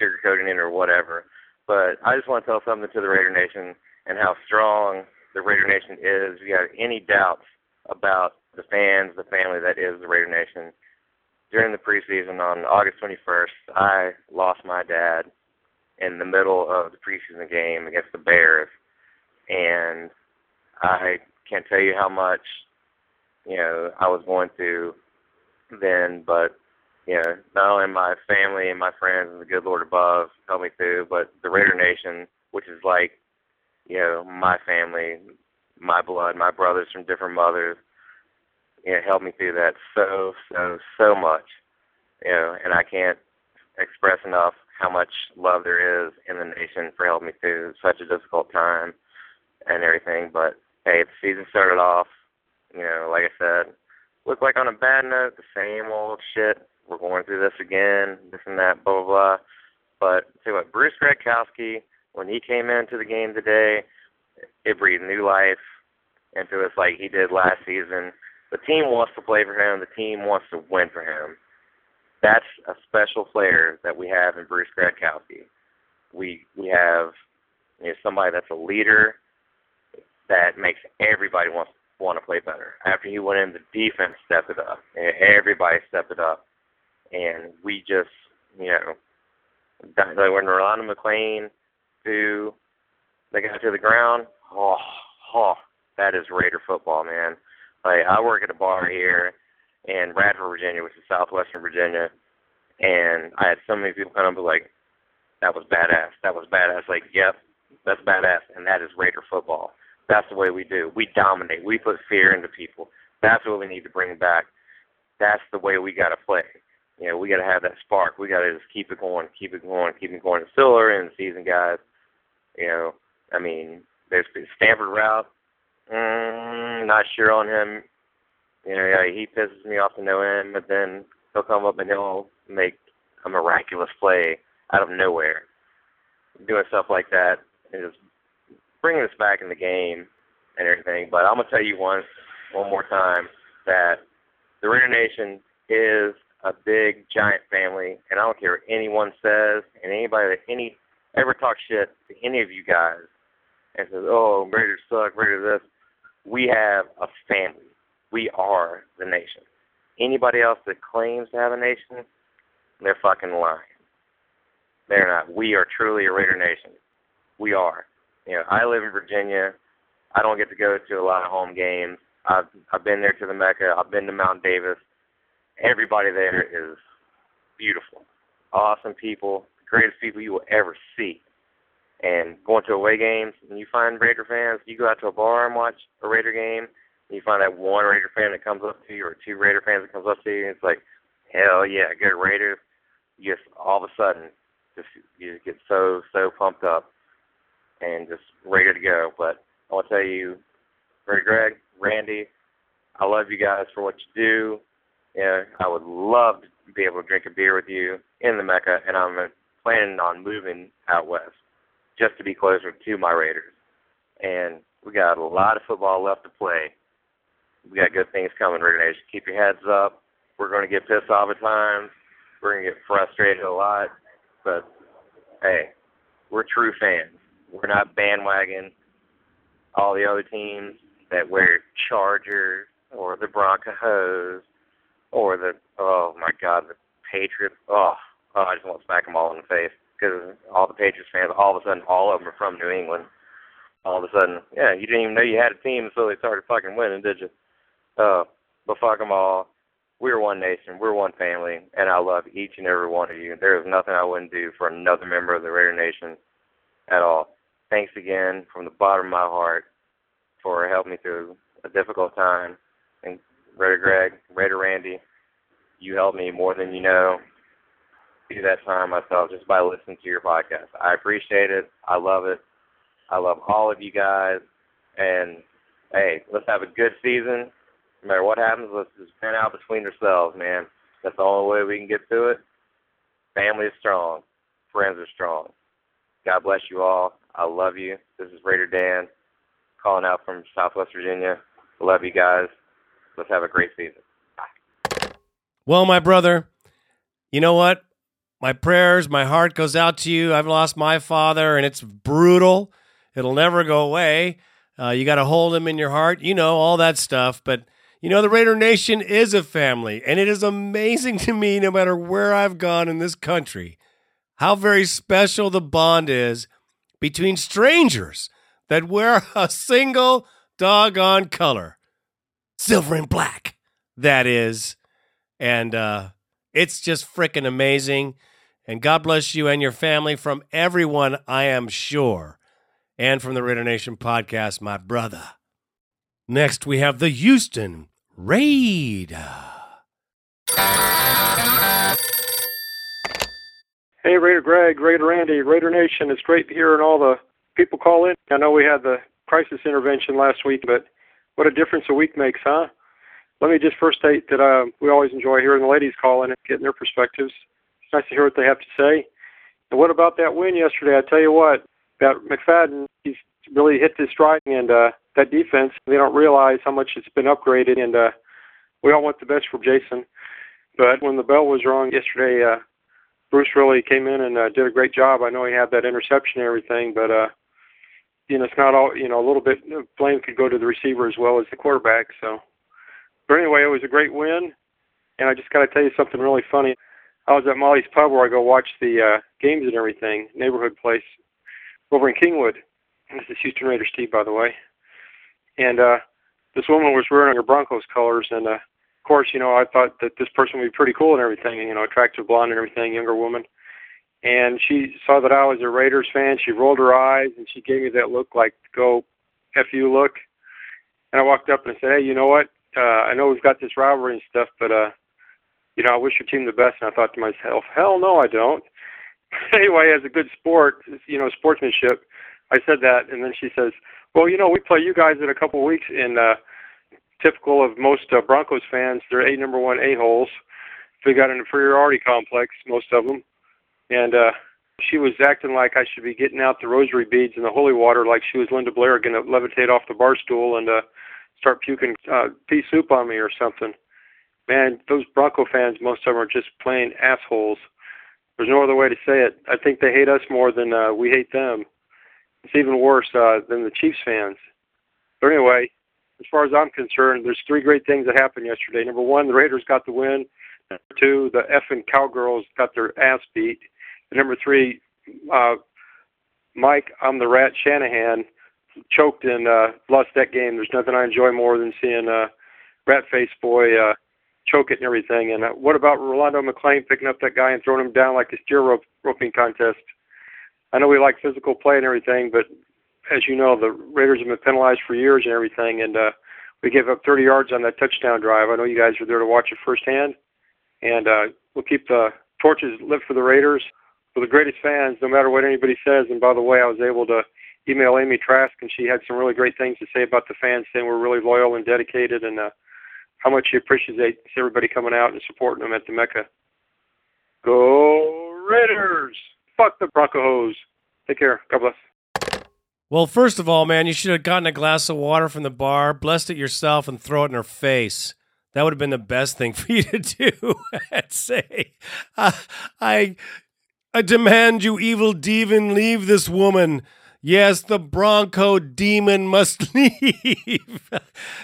sugarcoating it or whatever. But I just want to tell something to the Raider Nation and how strong the Raider Nation is. If you have any doubts about the fans, the family that is the Raider Nation, during the preseason on August 21st, I lost my dad in the middle of the preseason game against the Bears, and I can't tell you how much you know I was going through then, but you know, not only my family and my friends and the good Lord above helped me through, but the Raider Nation, which is like, you know, my family, my blood, my brothers from different mothers, you know, helped me through that so, so, so much. You know, and I can't express enough how much love there is in the nation for helping me through such a difficult time and everything. But hey, the season started off, you know, like I said, looked like on a bad note, the same old shit we're going through this again, this and that, blah blah blah. But see what Bruce Gradkowski, when he came into the game today, it breathed new life into us like he did last season. The team wants to play for him. The team wants to win for him. That's a special player that we have in Bruce Gradkowski. We we have you know, somebody that's a leader that makes everybody want want to play better. After he went in, the defense stepped it up. Everybody stepped it up and we just, you know, like when Rolando McClain threw the guy to the ground, oh, oh, that is Raider football, man. Like I work at a bar here in Radford, Virginia, which is southwestern Virginia, and I had so many people come up and be like, "That was badass. That was badass." Like, yep, that's badass, and that is Raider football. That's the way we do. We dominate. We put fear into people. That's what we need to bring back. That's the way we got to play you know, we got to have that spark. We got to just keep it going, keep it going, keep it going. Still early in the season, guys. You know, I mean, there's Stanford Routt. Mm, not sure on him. You know, yeah, he pisses me off to no end, but then he'll come up and he'll make a miraculous play out of nowhere. Doing stuff like that is bringing us back in the game and everything. But I'm gonna tell you one, one more time that the Raider Nation is a big giant family, and I don't care what anyone says, and anybody that any ever talks shit to any of you guys and says, "Oh, Raiders suck, Raiders this," we have a family. We are the nation. Anybody else that claims to have a nation, they're fucking lying. They're not. We are truly a Raider nation. We are. You know, I live in Virginia. I don't get to go to a lot of home games. I've I've been there to the Mecca. I've been to Mount Davis everybody there is beautiful, awesome people, greatest people you will ever see. And going to away games, and you find Raider fans, you go out to a bar and watch a Raider game, and you find that one Raider fan that comes up to you, or two Raider fans that comes up to you, and it's like, hell yeah, good Raiders. You just all of a sudden, just you just get so so pumped up, and just ready to go. But I want to tell you, Ray Greg, Randy, I love you guys for what you do. Yeah, I would love to be able to drink a beer with you in the Mecca, and I'm planning on moving out west just to be closer to my Raiders. And we got a lot of football left to play. We got good things coming, Raider Nation. Keep your heads up. We're going to get pissed off at times. We're going to get frustrated a lot. But, hey, we're true fans. We're not bandwagon. All the other teams that wear Chargers or the Broncos or the oh my God, the Patriots. Oh, oh I just want to smack them all in the face because all the Patriots fans, all of a sudden, all of them are from New England. All of a sudden, yeah, you didn't even know you had a team until they started fucking winning, did you? Uh, but fuck them all. We're one nation. We're one family, and I love each and every one of you. There is nothing I wouldn't do for another member of the Raider Nation at all. Thanks again from the bottom of my heart for helping me through a difficult time. And Raider Greg, Raider Randy, you helped me more than you know. do that time myself just by listening to your podcast. I appreciate it. I love it. I love all of you guys. And hey, let's have a good season. No matter what happens, let's just stand out between ourselves, man. That's the only way we can get through it. Family is strong. Friends are strong. God bless you all. I love you. This is Raider Dan calling out from Southwest Virginia. Love you guys. Let's have a great season. Well, my brother, you know what? My prayers, my heart goes out to you. I've lost my father, and it's brutal. It'll never go away. Uh, you got to hold him in your heart. You know, all that stuff. But, you know, the Raider Nation is a family, and it is amazing to me, no matter where I've gone in this country, how very special the bond is between strangers that wear a single doggone color silver and black, that is. And uh, it's just freaking amazing. And God bless you and your family from everyone, I am sure. And from the Raider Nation podcast, my brother. Next, we have the Houston Raid. Hey, Raider Greg, Raider Randy, Raider Nation. It's great hearing all the people call in. I know we had the crisis intervention last week, but what a difference a week makes, huh? Let me just first state that uh, we always enjoy hearing the ladies call in and getting their perspectives. It's nice to hear what they have to say. And what about that win yesterday? I tell you what, that McFadden, he's really hit his stride, and uh, that defense, they don't realize how much it's been upgraded, and uh, we all want the best for Jason. But when the bell was rung yesterday, uh, Bruce really came in and uh, did a great job. I know he had that interception and everything, but uh, you know it's not all. You know, a little bit of blame could go to the receiver as well as the quarterback. So, but anyway, it was a great win, and I just got to tell you something really funny. I was at Molly's Pub where I go watch the uh, games and everything, neighborhood place over in Kingwood. This is Houston Raiders Steve, by the way. And uh, this woman was wearing her Broncos colors, and uh, course, you know, I thought that this person would be pretty cool and everything, you know, attractive blonde and everything, younger woman. And she saw that I was a Raiders fan. She rolled her eyes and she gave me that look like, go F you look. And I walked up and I said, hey, you know what? Uh, I know we've got this rivalry and stuff, but, uh, you know, I wish your team the best. And I thought to myself, hell no, I don't. anyway, as a good sport, you know, sportsmanship, I said that. And then she says, well, you know, we play you guys in a couple of weeks in, uh, typical of most uh, Broncos fans, they're a number one a holes. They got an inferiority complex, most of them, and uh, she was acting like I should be getting out the rosary beads and the holy water, like she was Linda Blair, going to levitate off the bar stool and uh, start puking uh, pea soup on me or something. Man, those Bronco fans, most of them are just plain assholes. There's no other way to say it. I think they hate us more than uh, we hate them. It's even worse uh, than the Chiefs fans. But anyway, as far as I'm concerned, there's three great things that happened yesterday. Number one, the Raiders got the win. Number two, the effing Cowgirls got their ass beat. Number three, uh, Mike, I'm the rat Shanahan, choked and uh, lost that game. There's nothing I enjoy more than seeing uh, rat face boy uh, choke it and everything. And uh, what about Rolando McClain picking up that guy and throwing him down like a steer rope, roping contest? I know we like physical play and everything, but as you know, the Raiders have been penalized for years and everything, and uh, we gave up 30 yards on that touchdown drive. I know you guys were there to watch it firsthand, and uh, we'll keep the torches lit for the Raiders. We're the greatest fans, no matter what anybody says. And by the way, I was able to email Amy Trask, and she had some really great things to say about the fans, saying we're really loyal and dedicated, and uh, how much she appreciates everybody coming out and supporting them at the Mecca. Go Raiders! Fuck the Broncos! Take care. God bless. Well, first of all, man, you should have gotten a glass of water from the bar, blessed it yourself, and throw it in her face. That would have been the best thing for you to do. I'd say, uh, I, I demand you, evil demon, leave this woman. Yes, the Bronco demon must leave.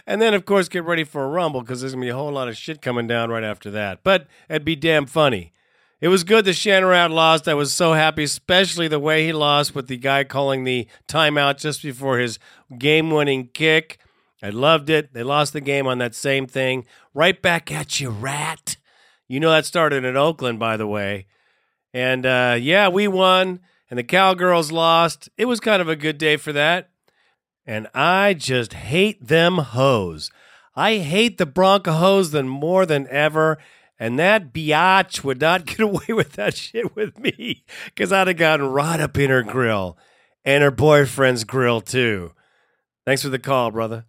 and then, of course, get ready for a rumble because there's going to be a whole lot of shit coming down right after that. But it'd be damn funny. It was good that Shannon lost. I was so happy, especially the way he lost with the guy calling the timeout just before his game winning kick. I loved it. They lost the game on that same thing. Right back at you, rat. You know that started in Oakland, by the way. And uh, yeah, we won, and the Cowgirls lost. It was kind of a good day for that. And I just hate them hoes. I hate the Bronco hoes than more than ever And that biatch would not get away with that shit with me because I'd have gotten right up in her grill and her boyfriend's grill too. Thanks for the call, brother.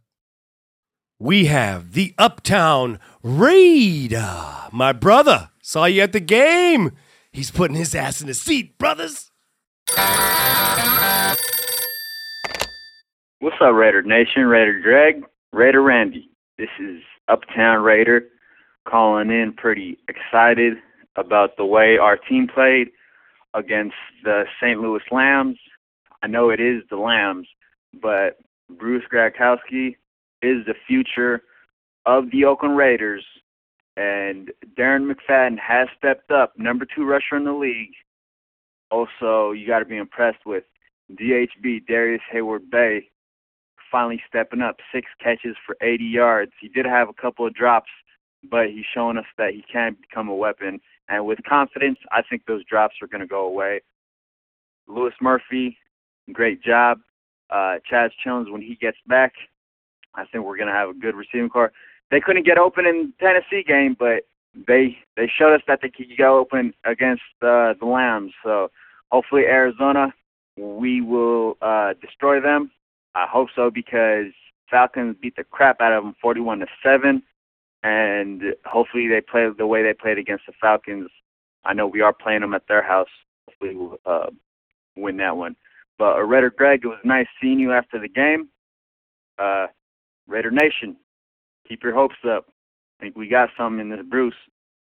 We have the Uptown Raider. My brother saw you at the game. He's putting his ass in the seat, brothers. What's up, Raider Nation? Raider Greg, Raider Randy. This is Uptown Raider calling in pretty excited about the way our team played against the St. Louis Lambs. I know it is the Lambs, but Bruce Gradkowski is the future of the Oakland Raiders, and Darren McFadden has stepped up, number two rusher in the league. Also, you got to be impressed with DHB Darius Hayward Bay finally stepping up, six catches for 80 yards. He did have a couple of drops, but he's showing us that he can become a weapon. And with confidence, I think those drops are going to go away. Louis Murphy, great job. Uh, Chaz Jones, when he gets back, I think we're going to have a good receiving corps. They couldn't get open in the Tennessee game, but they they showed us that they could go open against uh, the Lambs. So hopefully Arizona, we will uh, destroy them. I hope so because Falcons beat the crap out of them, 41 to seven, and hopefully they play the way they played against the Falcons. I know we are playing them at their house. Hopefully we'll uh, win that one. But uh, Raider Greg, it was nice seeing you after the game. Uh, Raider Nation, keep your hopes up. I think we got something in this Bruce.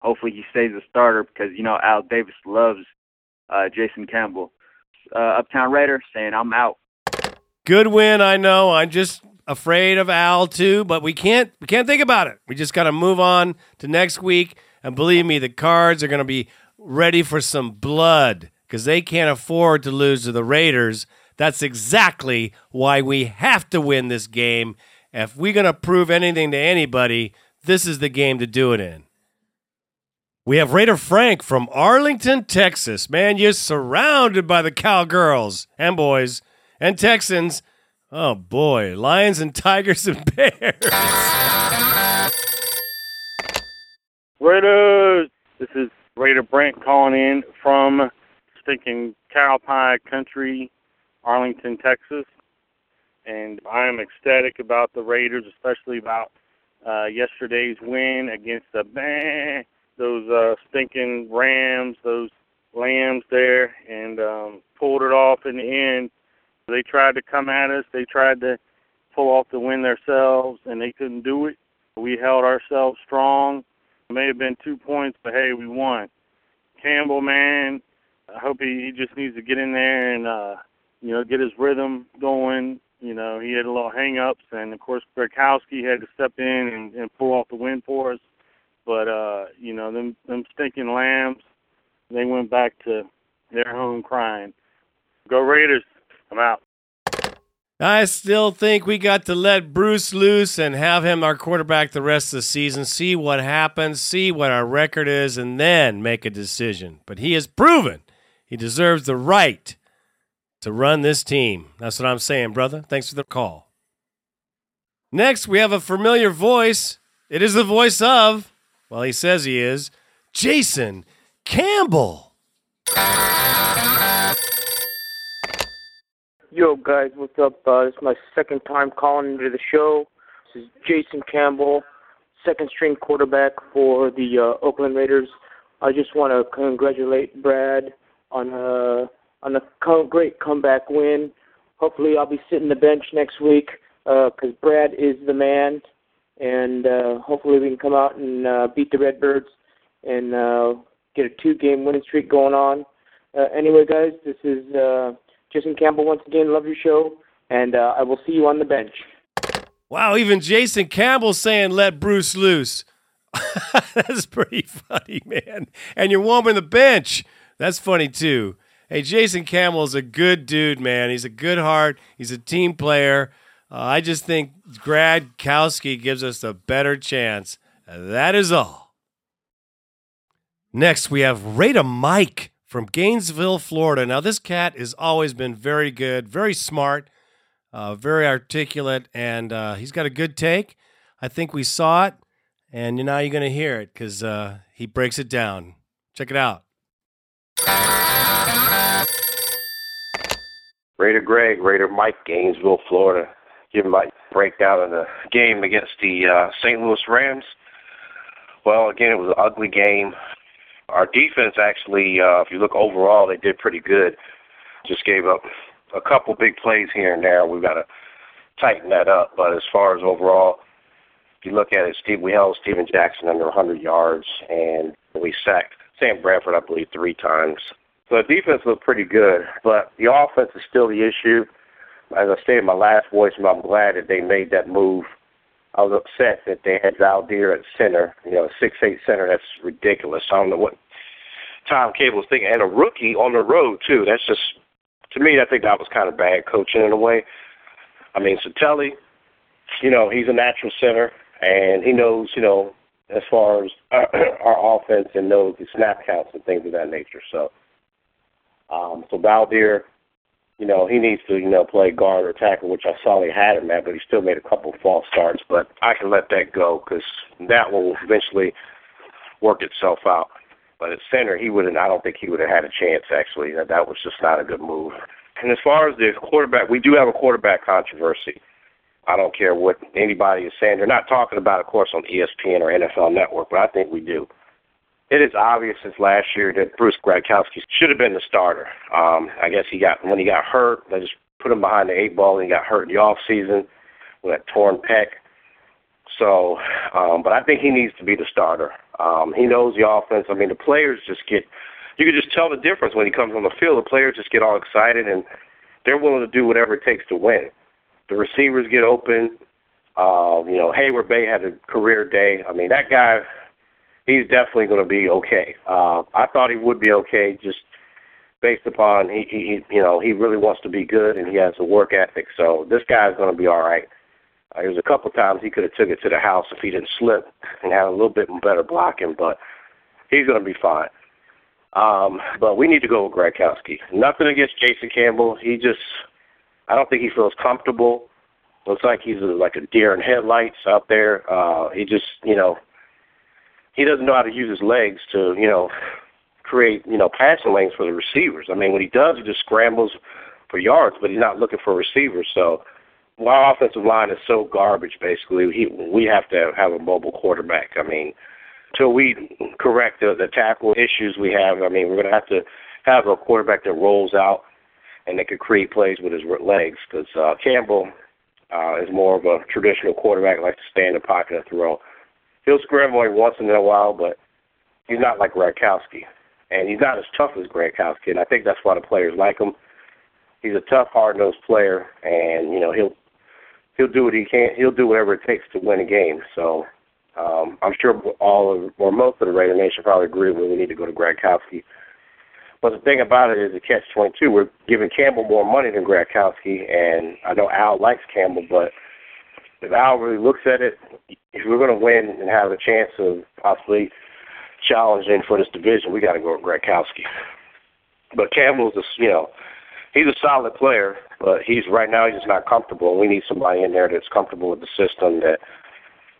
Hopefully he stays a starter because you know Al Davis loves uh, Jason Campbell. Uh, Uptown Raider saying I'm out. Good win, I know. I'm just afraid of Al too, but we can't we can't think about it. We just got to move on to next week. And believe me, the Cards are going to be ready for some blood because they can't afford to lose to the Raiders. That's exactly why we have to win this game. If we're going to prove anything to anybody, this is the game to do it in. We have Raider Frank from Arlington, Texas. Man, you're surrounded by the cowgirls and boys and Texans. Oh boy, lions and tigers and bears. Raiders, this is Raider Brent calling in from stinking cow pie country, Arlington, Texas. And I am ecstatic about the Raiders, especially about uh, yesterday's win against the bah, those uh, stinking Rams, those Lambs there, and um, pulled it off in the end. They tried to come at us. They tried to pull off the win themselves, and they couldn't do it. We held ourselves strong. It may have been two points, but hey, we won. Campbell, man, I hope he, he just needs to get in there and uh, you know get his rhythm going. You know, he had a little hang-ups, and of course, Gradkowski had to step in and, and pull off the win for us. But uh, you know, them them stinking lambs, they went back to their home crying. Go Raiders! I'm out. I still think we got to let Bruce loose and have him our quarterback the rest of the season, see what happens, see what our record is, and then make a decision. But he has proven he deserves the right to run this team. That's what I'm saying, brother. Thanks for the call. Next, we have a familiar voice. It is the voice of, well, he says he is, Jason Campbell. Yo, guys, what's up? Uh, this is my second time calling into the show. This is Jason Campbell, second string quarterback for the uh, Oakland Raiders. I just want to congratulate Brad on a on a great comeback win. Hopefully, I'll be sitting the bench next week because uh, Brad is the man, and uh, hopefully we can come out and uh, beat the Redbirds and uh, get a two-game winning streak going on. Uh, anyway, guys, this is. Uh, Jason Campbell, once again, love your show, and uh, I will see you on the bench. Wow, even Jason Campbell saying let Bruce loose. That's pretty funny, man. And you're warming the bench. That's funny too. Hey, Jason Campbell is a good dude, man. He's a good heart. He's a team player. Uh, I just think Grad Gradkowski gives us a better chance. That is all. Next, we have Raider Mike from Gainesville, Florida. Now, this cat has always been very good, very smart, uh, very articulate, and uh, he's got a good take. I think we saw it, And now you're going to hear it because uh, he breaks it down. Check it out. Raider Greg, Raider Mike, Gainesville, Florida. Give my breakdown of the game against the uh, St. Louis Rams. Well, again, it was an ugly game. Our defense actually, uh, if you look overall, they did pretty good. Just gave up a couple big plays here and there. We've got to tighten that up. But as far as overall, if you look at it, Steve, we held Steven Jackson under 100 yards, and we sacked Sam Bradford, I believe, three times. So the defense looked pretty good, but the offense is still the issue. As I stated in my last voice, I'm glad that they made that move. I was upset that they had Veldheer at center, you know, six eight center. That's ridiculous. I don't know what Tom Cable was thinking, and a rookie on the road too. That's just to me. I think that was kind of bad coaching in a way. I mean, Satele, you know, he's a natural center, and he knows, you know, as far as our, our offense and knows the snap counts and things of that nature. So, um, so Veldheer, you know, he needs to, you know, play guard or tackle, which I saw he had him at, but he still made a couple of false starts. But I can let that go because that will eventually work itself out. But at center, he wouldn't. I don't think he would have had a chance. Actually, that that was just not a good move. And as far as the quarterback, we do have a quarterback controversy. I don't care what anybody is saying. They're not talking about, of course, on ESPN or NFL Network, but I think we do. It is obvious since last year that Bruce Gradkowski should have been the starter. Um, I guess he got when he got hurt, they just put him behind the eight ball, and he got hurt in the off season with that torn pec. So, um, but I think he needs to be the starter. Um, he knows the offense. I mean, the players just get. You can just tell the difference when he comes on the field. The players just get all excited and they're willing to do whatever it takes to win. The receivers get open. Uh, you know, Heyward Bey had a career day. I mean, that guy, he's definitely going to be okay. Uh, I thought he would be okay, just based upon he, he, you know, he really wants to be good and he has a work ethic. So this guy's going to be all right. Uh, there was a couple times he could have took it to the house if he didn't slip and had a little bit better blocking, but he's going to be fine. Um, but we need to go with Gradkowski. Nothing against Jason Campbell. He just, I don't think he feels comfortable. Looks like he's a, like a deer in headlights out there. Uh, he just, you know, he doesn't know how to use his legs to, you know, create, you know, passing lanes for the receivers. I mean, when he does, he just scrambles for yards, but he's not looking for receivers. So our offensive line is so garbage. Basically, he, we have to have a mobile quarterback. I mean, until we correct the, the tackle issues we have, I mean, we're going to have to have a quarterback that rolls out and that can create plays with his legs. Because uh, Campbell uh, is more of a traditional quarterback, likes to stay in the pocket and throw. He'll scramble every once in a while, but he's not like Gradkowski, and he's not as tough as Gradkowski. And I think that's why the players like him. He's a tough, hard-nosed player, and you know he'll he'll do what he can. He'll do whatever it takes to win a game. So um, I'm sure all of, or most of the Raider Nation probably agree with we need to go to Gradkowski. But the thing about it is the catch 22. We're giving Campbell more money than Gradkowski, and I know Al likes Campbell, but if Al really looks at it, if we're going to win and have a chance of possibly challenging for this division, we got to go with Gradkowski. But Campbell's, a, you know, he's a solid player, but he's right now he's just not comfortable. We need somebody in there that's comfortable with the system that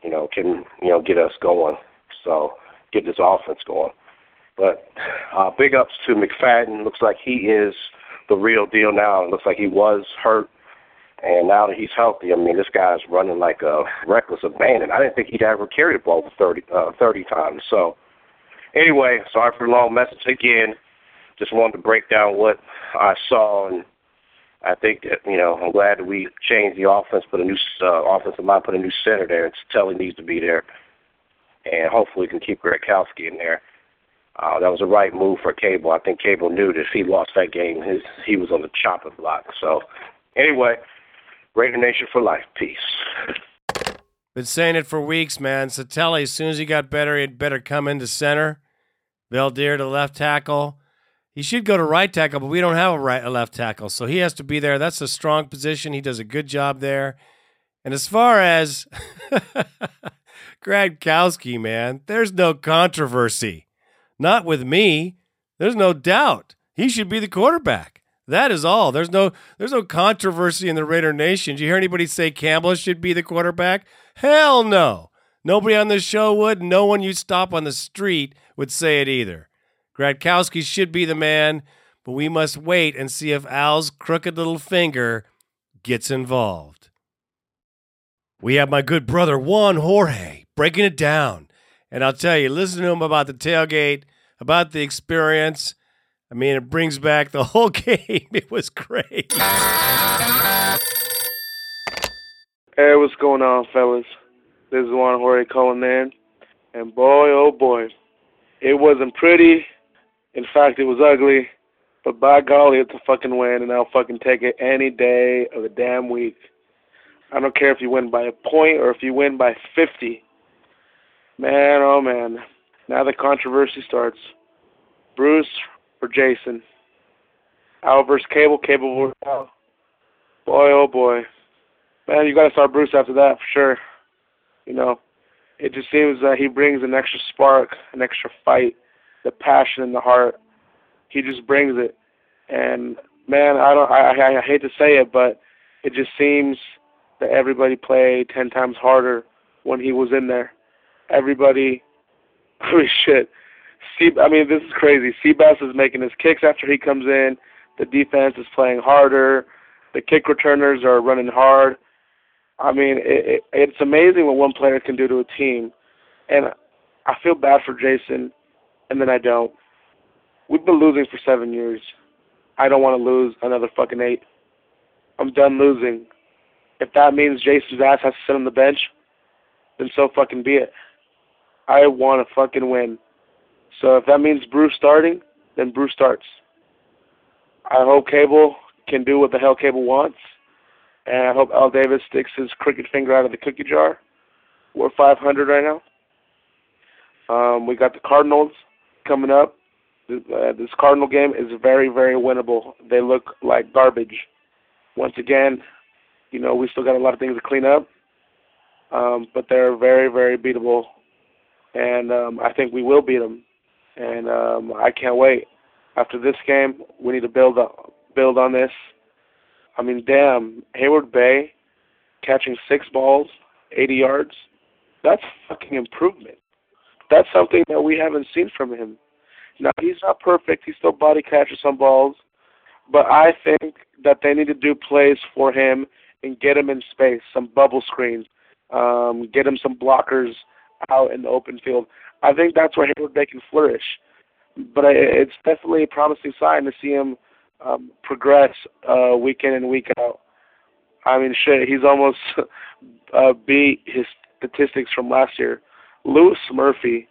you know can you know get us going. So get this offense going. But uh, big ups to McFadden. Looks like he is the real deal now. It looks like he was hurt, and now that he's healthy, I mean, this guy's running like a reckless abandon. I didn't think he'd ever carry the ball for 30, uh, 30 times. So anyway, sorry for the long message again. Just wanted to break down what I saw, and I think that you know I'm glad that we changed the offense, put a new uh, offensive line, put a new center there. It's Telly needs to be there, and hopefully we can keep Gradkowski in there. Uh, that was the right move for Cable. I think Cable knew that if he lost that game, his he was on the chopping block. So, anyway, Raider Nation for life. Peace. Been saying it for weeks, man. Satele, as soon as he got better, he'd better come into center. Veldheer to left tackle. He should go to right tackle, but we don't have a right a left tackle, so he has to be there. That's a strong position. He does a good job there. And as far as Gradkowski, man, there's no controversy. Not with me. There's no doubt. He should be the quarterback. That is all. There's no there's no controversy in the Raider Nation. Did you hear anybody say Campbell should be the quarterback? Hell no. Nobody on this show would. No one you stop on the street would say it either. Gradkowski should be the man, but we must wait and see if Al's crooked little finger gets involved. We have my good brother Juan Jorge breaking it down. And I'll tell you, listen to him about the tailgate, about the experience. I mean, it brings back the whole game. It was great. Hey, what's going on, fellas? This is Juan Jorge calling in. And boy, oh boy, it wasn't pretty. In fact, it was ugly. But by golly, it's a fucking win, and I'll fucking take it any day of the damn week. I don't care if you win by a point or if you win by 50. Man, oh man. Now the controversy starts. Bruce or Jason? Al versus Cable, Cable versus Al. Boy, oh boy. Man, you gotta start Bruce after that for sure. You know, it just seems that he brings an extra spark, an extra fight, the passion in the heart. He just brings it, and man, I don't, I, I, I hate to say it, but it just seems that everybody played ten times harder when he was in there. Everybody, holy shit. I mean, this is crazy. Seabass is making his kicks after he comes in. The defense is playing harder. The kick returners are running hard. I mean, it, it, it's amazing what one player can do to a team. And I feel bad for Jason, and then I don't. We've been losing for seven years. I don't want to lose another fucking eight. I'm done losing. If that means Jason's ass has to sit on the bench, then so fucking be it. I want to fucking win. So if that means Bruce starting, then Bruce starts. I hope Cable can do what the hell Cable wants and I hope Al Davis sticks his crooked finger out of the cookie jar. We're 500 right now. Um, we got the Cardinals coming up. Uh, this Cardinal game is very, very winnable. They look like garbage. Once again, you know, we still got a lot of things to clean up, um, but they're very, very beatable. And um, I think we will beat them. And um, I can't wait. After this game, we need to build up, build on this I mean, damn, Heyward-Bey catching six balls, 80 yards. That's fucking improvement. That's something that we haven't seen from him. Now he's not perfect. He still body catches some balls, but I think that they need to do plays for him and get him in space, some bubble screens, um, get him some blockers out in the open field. I think that's where Heyward-Bey can flourish. But it's definitely a promising sign to see him um, progress uh, week in and week out. I mean, shit, he's almost uh, beat his statistics from last year. Louis Murphy,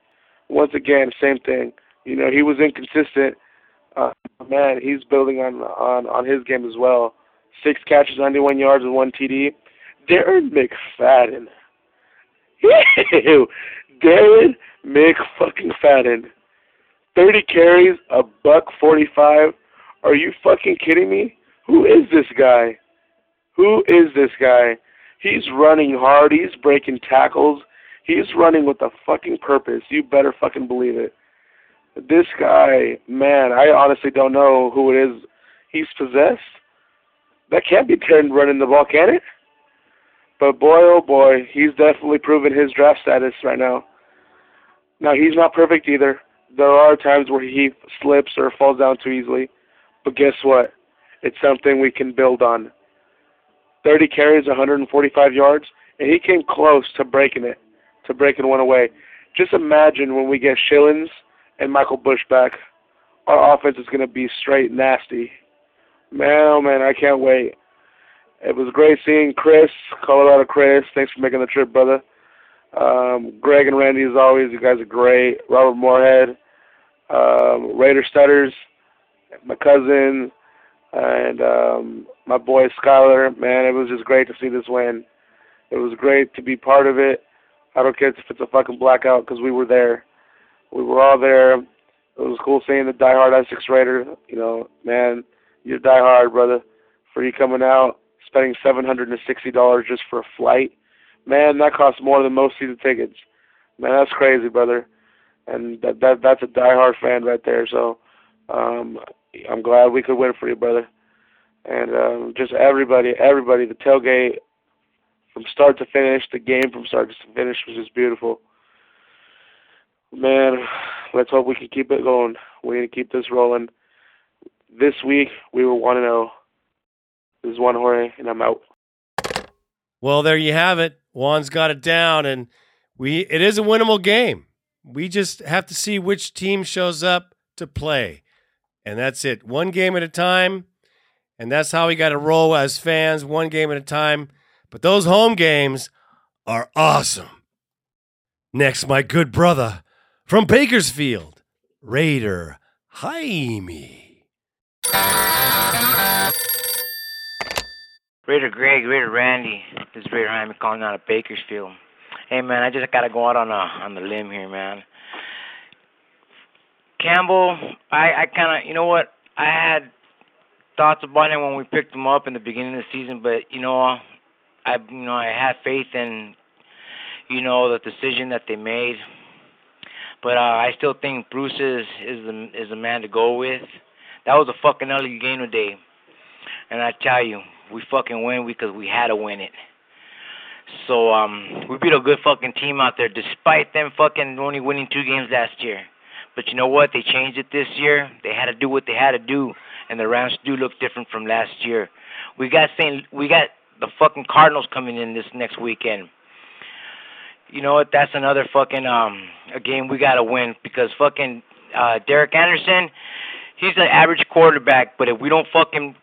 once again, same thing. You know, he was inconsistent. Uh, man, he's building on on on his game as well. Six catches, 91 yards, and one TD. Darren McFadden. Ew. Darren McFadden. 30 carries, a buck 45, are you fucking kidding me? Who is this guy? Who is this guy? He's running hard. He's breaking tackles. He's running with a fucking purpose. You better fucking believe it. This guy, man, I honestly don't know who it is he's possessed. That can't be turned running the ball, can it? But boy, oh boy, he's definitely proven his draft status right now. Now, he's not perfect either. There are times where he slips or falls down too easily. But guess what? It's something we can build on. 30 carries, 145 yards, and he came close to breaking it, to breaking one away. Just imagine when we get Schilens and Michael Bush back, our offense is going to be straight nasty. Man, oh man, I can't wait. It was great seeing Chris, Colorado Chris. Thanks for making the trip, brother. Um, Greg and Randy, as always, you guys are great. Robert Moorhead, um, Raider Stutters my cousin, and um, my boy Skyler. Man, it was just great to see this win. It was great to be part of it. I don't care if it's a fucking blackout because we were there. We were all there. It was cool seeing the diehard Essex Raider. You know, man, you're diehard, brother. For you coming out, spending seven hundred and sixty dollars just for a flight, man, that costs more than most season tickets. Man, that's crazy, brother. And that that that's a diehard fan right there. So, um, I'm glad we could win for you, brother. And um, just everybody, everybody, the tailgate, from start to finish. The game from start to finish was just beautiful. Man, let's hope we can keep it going. We need to keep this rolling. This week we were one and zero. This is Juan Jorge, and I'm out. Well, there you have it. Juan's got it down, and we it is a winnable game. We just have to see which team shows up to play, and that's it. One game at a time, and that's how we got to roll as fans. One game at a time. But those home games are awesome. Next, my good brother from Bakersfield, Raider Jaime. Raider Greg, Raider Randy. This is Raider Jaime calling out of Bakersfield. Hey man, I just gotta go out on a on the limb here, man. Campbell, I I kind of, you know what? I had thoughts about him when we picked him up in the beginning of the season, but you know, I you know I had faith in, you know, the decision that they made. But uh, I still think Bruce is is the is the man to go with. That was a fucking ugly game today, and I tell you, we fucking win because we had to win it. So um, we beat a good fucking team out there, despite them fucking only winning two games last year. But you know what? They changed it this year. They had to do what they had to do, and the Rams do look different from last year. We got Saint, we got the fucking Cardinals coming in this next weekend. You know what? That's another fucking um a game we gotta win because fucking uh Derek Anderson, he's an average quarterback, but if we don't fucking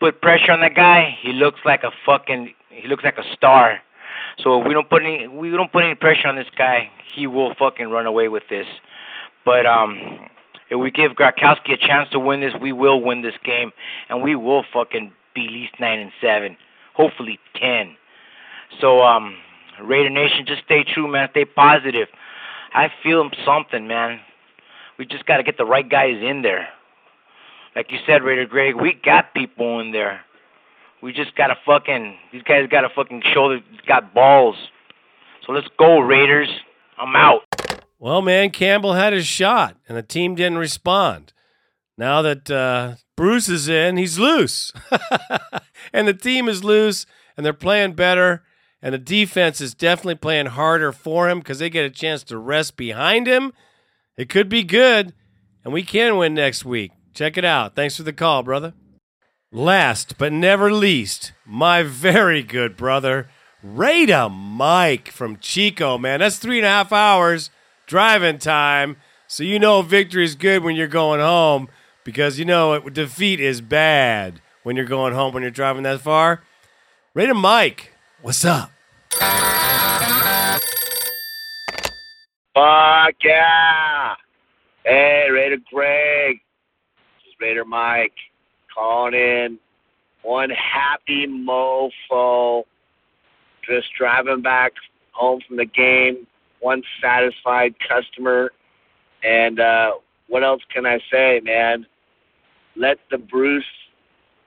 put pressure on that guy, he looks like a fucking he looks like a star. So if we don't put any we don't put any pressure on this guy, he will fucking run away with this. But um if we give Gradkowski a chance to win this, we will win this game and we will fucking be at least nine and seven. Hopefully ten. So um Raider Nation, just stay true, man. Stay positive. I feel something, man. We just got to get the right guys in there. Like you said, Raider Greg, we got people in there. We just got to fucking, these guys got to fucking show that got balls. So let's go, Raiders. I'm out. Well, man, Campbell had his shot, and the team didn't respond. Now that uh, Bruce is in, he's loose. and the team is loose, and they're playing better. And the defense is definitely playing harder for him because they get a chance to rest behind him. It could be good, and we can win next week. Check it out. Thanks for the call, brother. Last but never least, my very good brother, Rada Mike from Chico, man. That's three and a half hours driving time. So you know victory is good when you're going home because you know it, defeat is bad when you're going home when you're driving that far. Rada Mike, what's up? Fuck yeah! Hey, Raider Greg. Raider Mike calling in. One happy mofo. Just driving back home from the game. One satisfied customer. And uh, what else can I say, man? Let the Bruce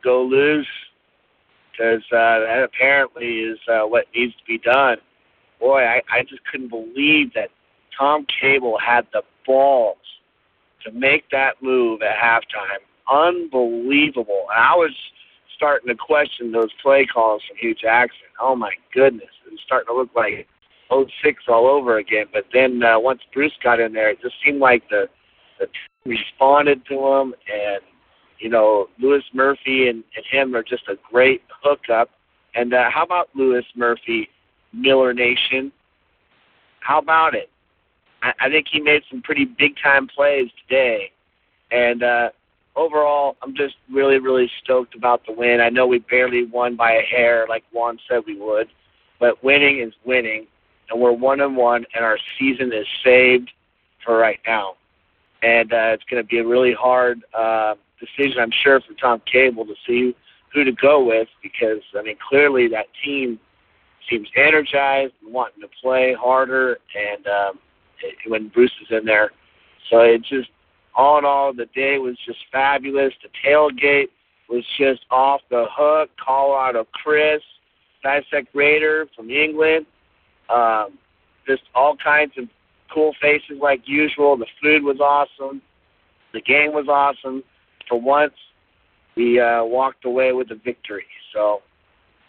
go loose because uh, that apparently is uh, what needs to be done. Boy, I, I just couldn't believe that Tom Cable had the balls to make that move at halftime. Unbelievable. And I was starting to question those play calls from Hue Jackson. Oh my goodness, it was starting to look like 06 all over again. But then uh, once Bruce got in there, it just seemed like the the team responded to him, and you know Louis Murphy and, and him are just a great hookup. And uh, how about Louis Murphy, Miller Nation? How about it? I, I think he made some pretty big time plays today, and uh, overall, I'm just really, really stoked about the win. I know we barely won by a hair, like Juan said we would, but winning is winning, and we're one and one, and our season is saved for right now. And uh, it's going to be a really hard uh, decision, I'm sure, for Tom Cable to see who to go with because I mean, clearly that team seems energized and wanting to play harder, and um, when Bruce was in there, so it just all in all, the day was just fabulous. The tailgate was just off the hook. Colorado Chris, Dissect Raider from England, um, just all kinds of cool faces like usual. The food was awesome. The game was awesome. For once, we uh, walked away with a victory. So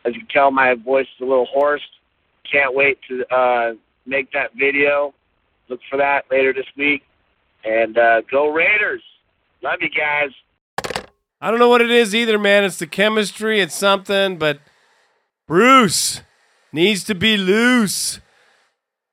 As you can tell, my voice is a little hoarse. Can't wait to uh, make that video. Look for that later this week. And uh, go Raiders! Love you guys. I don't know what it is either, man. It's the chemistry, it's something, but Bruce needs to be loose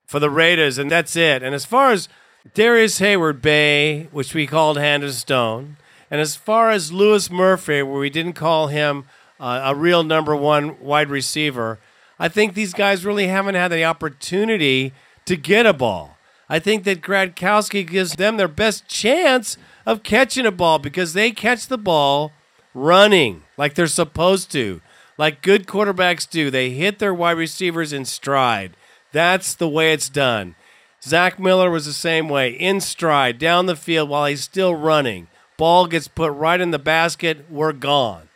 for the Raiders, and that's it. And as far as Darrius Heyward-Bey, which we called Hand of Stone, and as far as Louis Murphy, where we didn't call him uh, a real number one wide receiver, I think these guys really haven't had the opportunity to get a ball. I think that Gradkowski gives them their best chance of catching a ball because they catch the ball running like they're supposed to, like good quarterbacks do. They hit their wide receivers in stride. That's the way it's done. Zach Miller was the same way, in stride, down the field while he's still running. Ball gets put right in the basket, we're gone.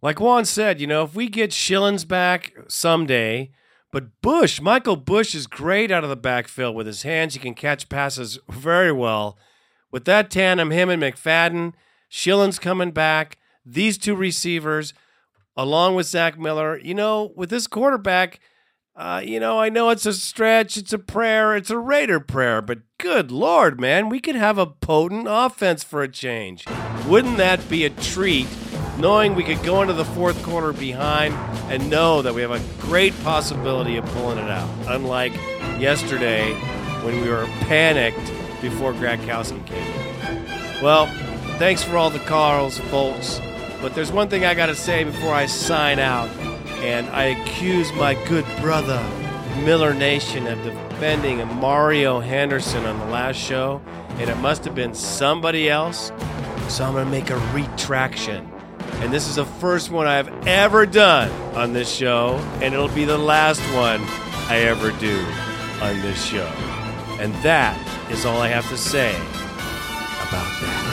Like Juan said, you know, if we get Schilens back someday, but Bush, Michael Bush is great out of the backfield with his hands. He can catch passes very well. With that tandem, him and McFadden, Schilens coming back, these two receivers, along with Zach Miller, you know, with this quarterback, uh, you know, I know it's a stretch, it's a prayer, it's a Raider prayer, but good Lord, man, we could have a potent offense for a change. Wouldn't that be a treat knowing we could go into the fourth quarter behind and know that we have a great possibility of pulling it out. Unlike yesterday when we were panicked before Gradkowski came in. Well, thanks for all the calls, folks. But there's one thing I got to say before I sign out, and I accuse my good brother, Miller Nation, of defending Mario Henderson on the last show, and it must have been somebody else. So I'm going to make a retraction and this is the first one I've ever done on this show, and it'll be the last one I ever do on this show. And that is all I have to say about that.